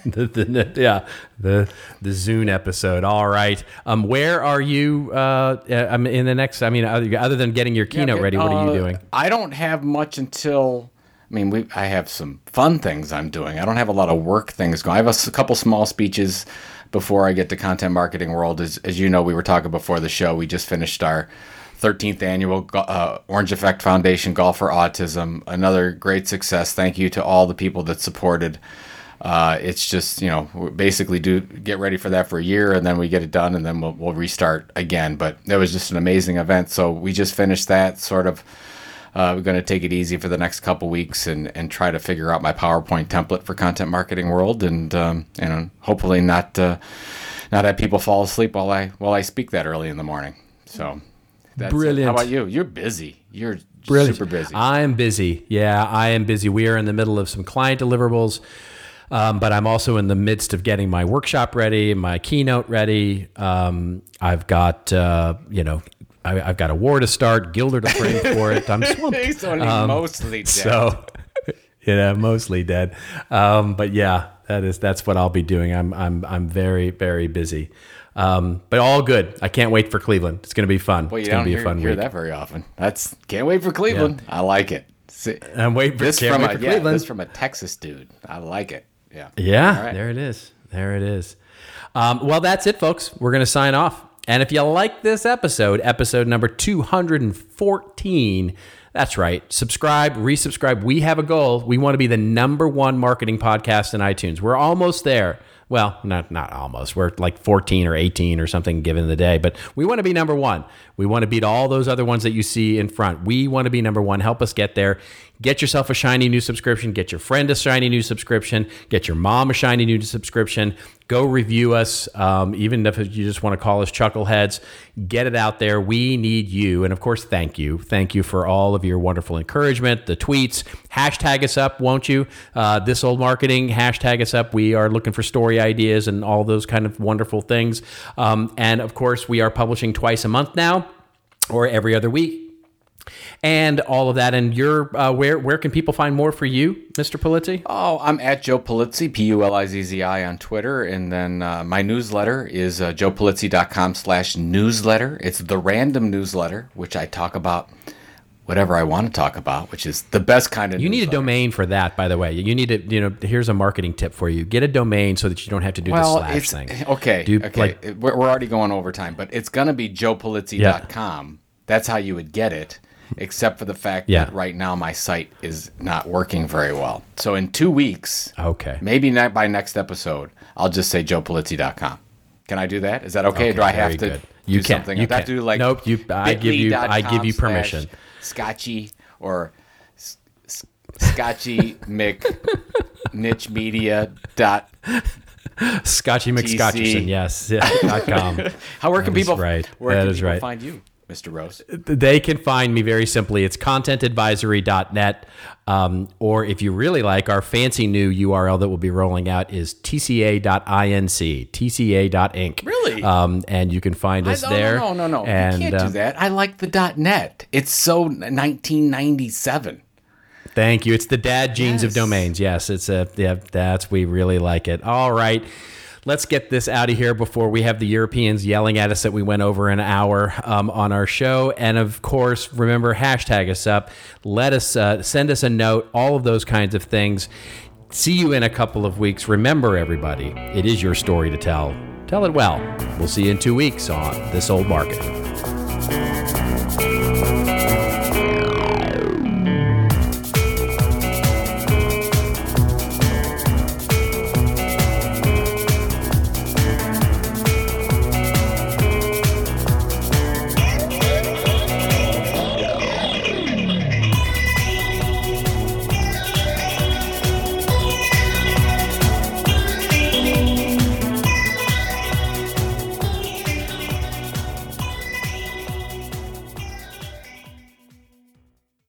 [SPEAKER 1] the, the, yeah, the the Zune episode. All right. Um, where are you? Uh, uh, in the next. I mean, other, than getting your keynote
[SPEAKER 2] Okay,
[SPEAKER 1] ready, what are you
[SPEAKER 2] uh,
[SPEAKER 1] doing?
[SPEAKER 2] I don't have much until. I mean, we. I have some fun things I'm doing. I don't have a lot of work things going. I have a couple small speeches before I get to content marketing world. As as you know, we were talking before the show. We just finished our 13th annual uh, Orange Effect Foundation Golf for Autism. Another great success. Thank you to all the people that supported. Uh, it's just you know basically do get ready for that for a year and then we get it done and then we'll, we'll restart again. But it was just an amazing event. So we just finished that sort of. Uh, we're going to take it easy for the next couple weeks and, and try to figure out my PowerPoint template for Content Marketing World, and um, and hopefully not uh, not have people fall asleep while I while I speak that early in the morning. So that's it.
[SPEAKER 1] Brilliant.
[SPEAKER 2] How about you? You're busy. You're
[SPEAKER 1] Brilliant.
[SPEAKER 2] super busy.
[SPEAKER 1] I'm busy. Yeah, I am busy. We are in the middle of some client deliverables, um, but I'm also in the midst of getting my workshop ready, my keynote ready. Um, I've got, uh, you know, I, I've got a war to start, Guilder to frame (laughs) for it. I'm swamped.
[SPEAKER 2] He's only mostly dead.
[SPEAKER 1] So, (laughs) yeah, mostly dead. Um, but yeah, that is that's what I'll be doing. I'm I'm I'm very very busy. Um, but all good. I can't wait for Cleveland. It's going to be fun.
[SPEAKER 2] well, you
[SPEAKER 1] it's going to be
[SPEAKER 2] hear,
[SPEAKER 1] a fun
[SPEAKER 2] hear
[SPEAKER 1] week.
[SPEAKER 2] that very often. That's can't wait for Cleveland. I like it. See,
[SPEAKER 1] I'm waiting for,
[SPEAKER 2] this from
[SPEAKER 1] wait
[SPEAKER 2] a
[SPEAKER 1] for
[SPEAKER 2] yeah, this from a Texas dude. I like it. Yeah.
[SPEAKER 1] Yeah,
[SPEAKER 2] right.
[SPEAKER 1] there it is. There it is. Um, well, that's it, folks. We're going to sign off. And if you like this episode, episode number 214, that's right. Subscribe, resubscribe. We have a goal. We want to be the number one marketing podcast in iTunes. We're almost there. Well, not not almost. We're like 14 or 18 or something given the day, but we want to be number one. We want to beat all those other ones that you see in front. We want to be number one. Help us get there. Get yourself a shiny new subscription. Get your friend a shiny new subscription. Get your mom a shiny new subscription. Go review us, um, even if you just want to call us chuckleheads. Get it out there. We need you, and of course, thank you. Thank you for all of your wonderful encouragement, the tweets. Hashtag us up, won't you? Uh, this old marketing. Hashtag us up. We are looking for story ideas and all those kind of wonderful things. Um, and of course, we are publishing twice a month now, or every other week and all of that. And you're uh, where where can people find more for you, Mr. Pulizzi?
[SPEAKER 2] Oh, I'm at Joe Pulizzi, P U L I Z Z I on Twitter. And then uh, my newsletter is uh, joepulizzi.com slash newsletter. It's the random newsletter, which I talk about whatever I want to talk about, which is the best kind of
[SPEAKER 1] You need a domain for that, by the way. You need to, you know, here's a marketing tip for you. Get a domain so that you don't have to do the
[SPEAKER 2] Well,
[SPEAKER 1] slash thing. (laughs)
[SPEAKER 2] okay.
[SPEAKER 1] Do,
[SPEAKER 2] okay.
[SPEAKER 1] like-
[SPEAKER 2] we're, we're already going over time, but it's going to be joepulizzi.com. That's how you would get it, except for the fact
[SPEAKER 1] Yeah.
[SPEAKER 2] that right now my site is not working very well. So in two weeks,
[SPEAKER 1] Okay.
[SPEAKER 2] maybe not by next episode, I'll just say joepulizzi.com. Can I do that? Is that okay? or do I have to
[SPEAKER 1] good.
[SPEAKER 2] do
[SPEAKER 1] You can.
[SPEAKER 2] something?
[SPEAKER 1] You
[SPEAKER 2] Do I have
[SPEAKER 1] can.
[SPEAKER 2] to do like
[SPEAKER 1] Nope, you- I give you- I give you
[SPEAKER 2] bit.ly slash
[SPEAKER 1] permission.
[SPEAKER 2] Scotchy or s- s- Scotchy Mc niche media dot
[SPEAKER 1] Scotchy McScotcherson, yes. Yeah, dot com. (laughs)
[SPEAKER 2] How where can people
[SPEAKER 1] right.
[SPEAKER 2] Where
[SPEAKER 1] That
[SPEAKER 2] can
[SPEAKER 1] is
[SPEAKER 2] people
[SPEAKER 1] right.
[SPEAKER 2] find you, Mr. Rose?
[SPEAKER 1] they can find me very simply. It's contentadvisory.net. Um, or if you really like, our fancy new URL that we'll be rolling out is tca.inc, tca.inc.
[SPEAKER 2] Really?
[SPEAKER 1] Um, and you can find us
[SPEAKER 2] I-
[SPEAKER 1] there.
[SPEAKER 2] No, no, no, no.
[SPEAKER 1] And,
[SPEAKER 2] you can't do that. I like the dot .net. It's so 1997.
[SPEAKER 1] Thank you. It's the dad jeans of domains. Yes, it's a yeah. That's we really like it. All right. Let's get this out of here before we have the Europeans yelling at us that we went over an hour um, on our show. And of course, remember hashtag us up. Let us uh, send us a note. All of those kinds of things. See you in a couple of weeks. Remember, everybody, it is your story to tell. Tell it well. We'll see you in two weeks on This Old Market.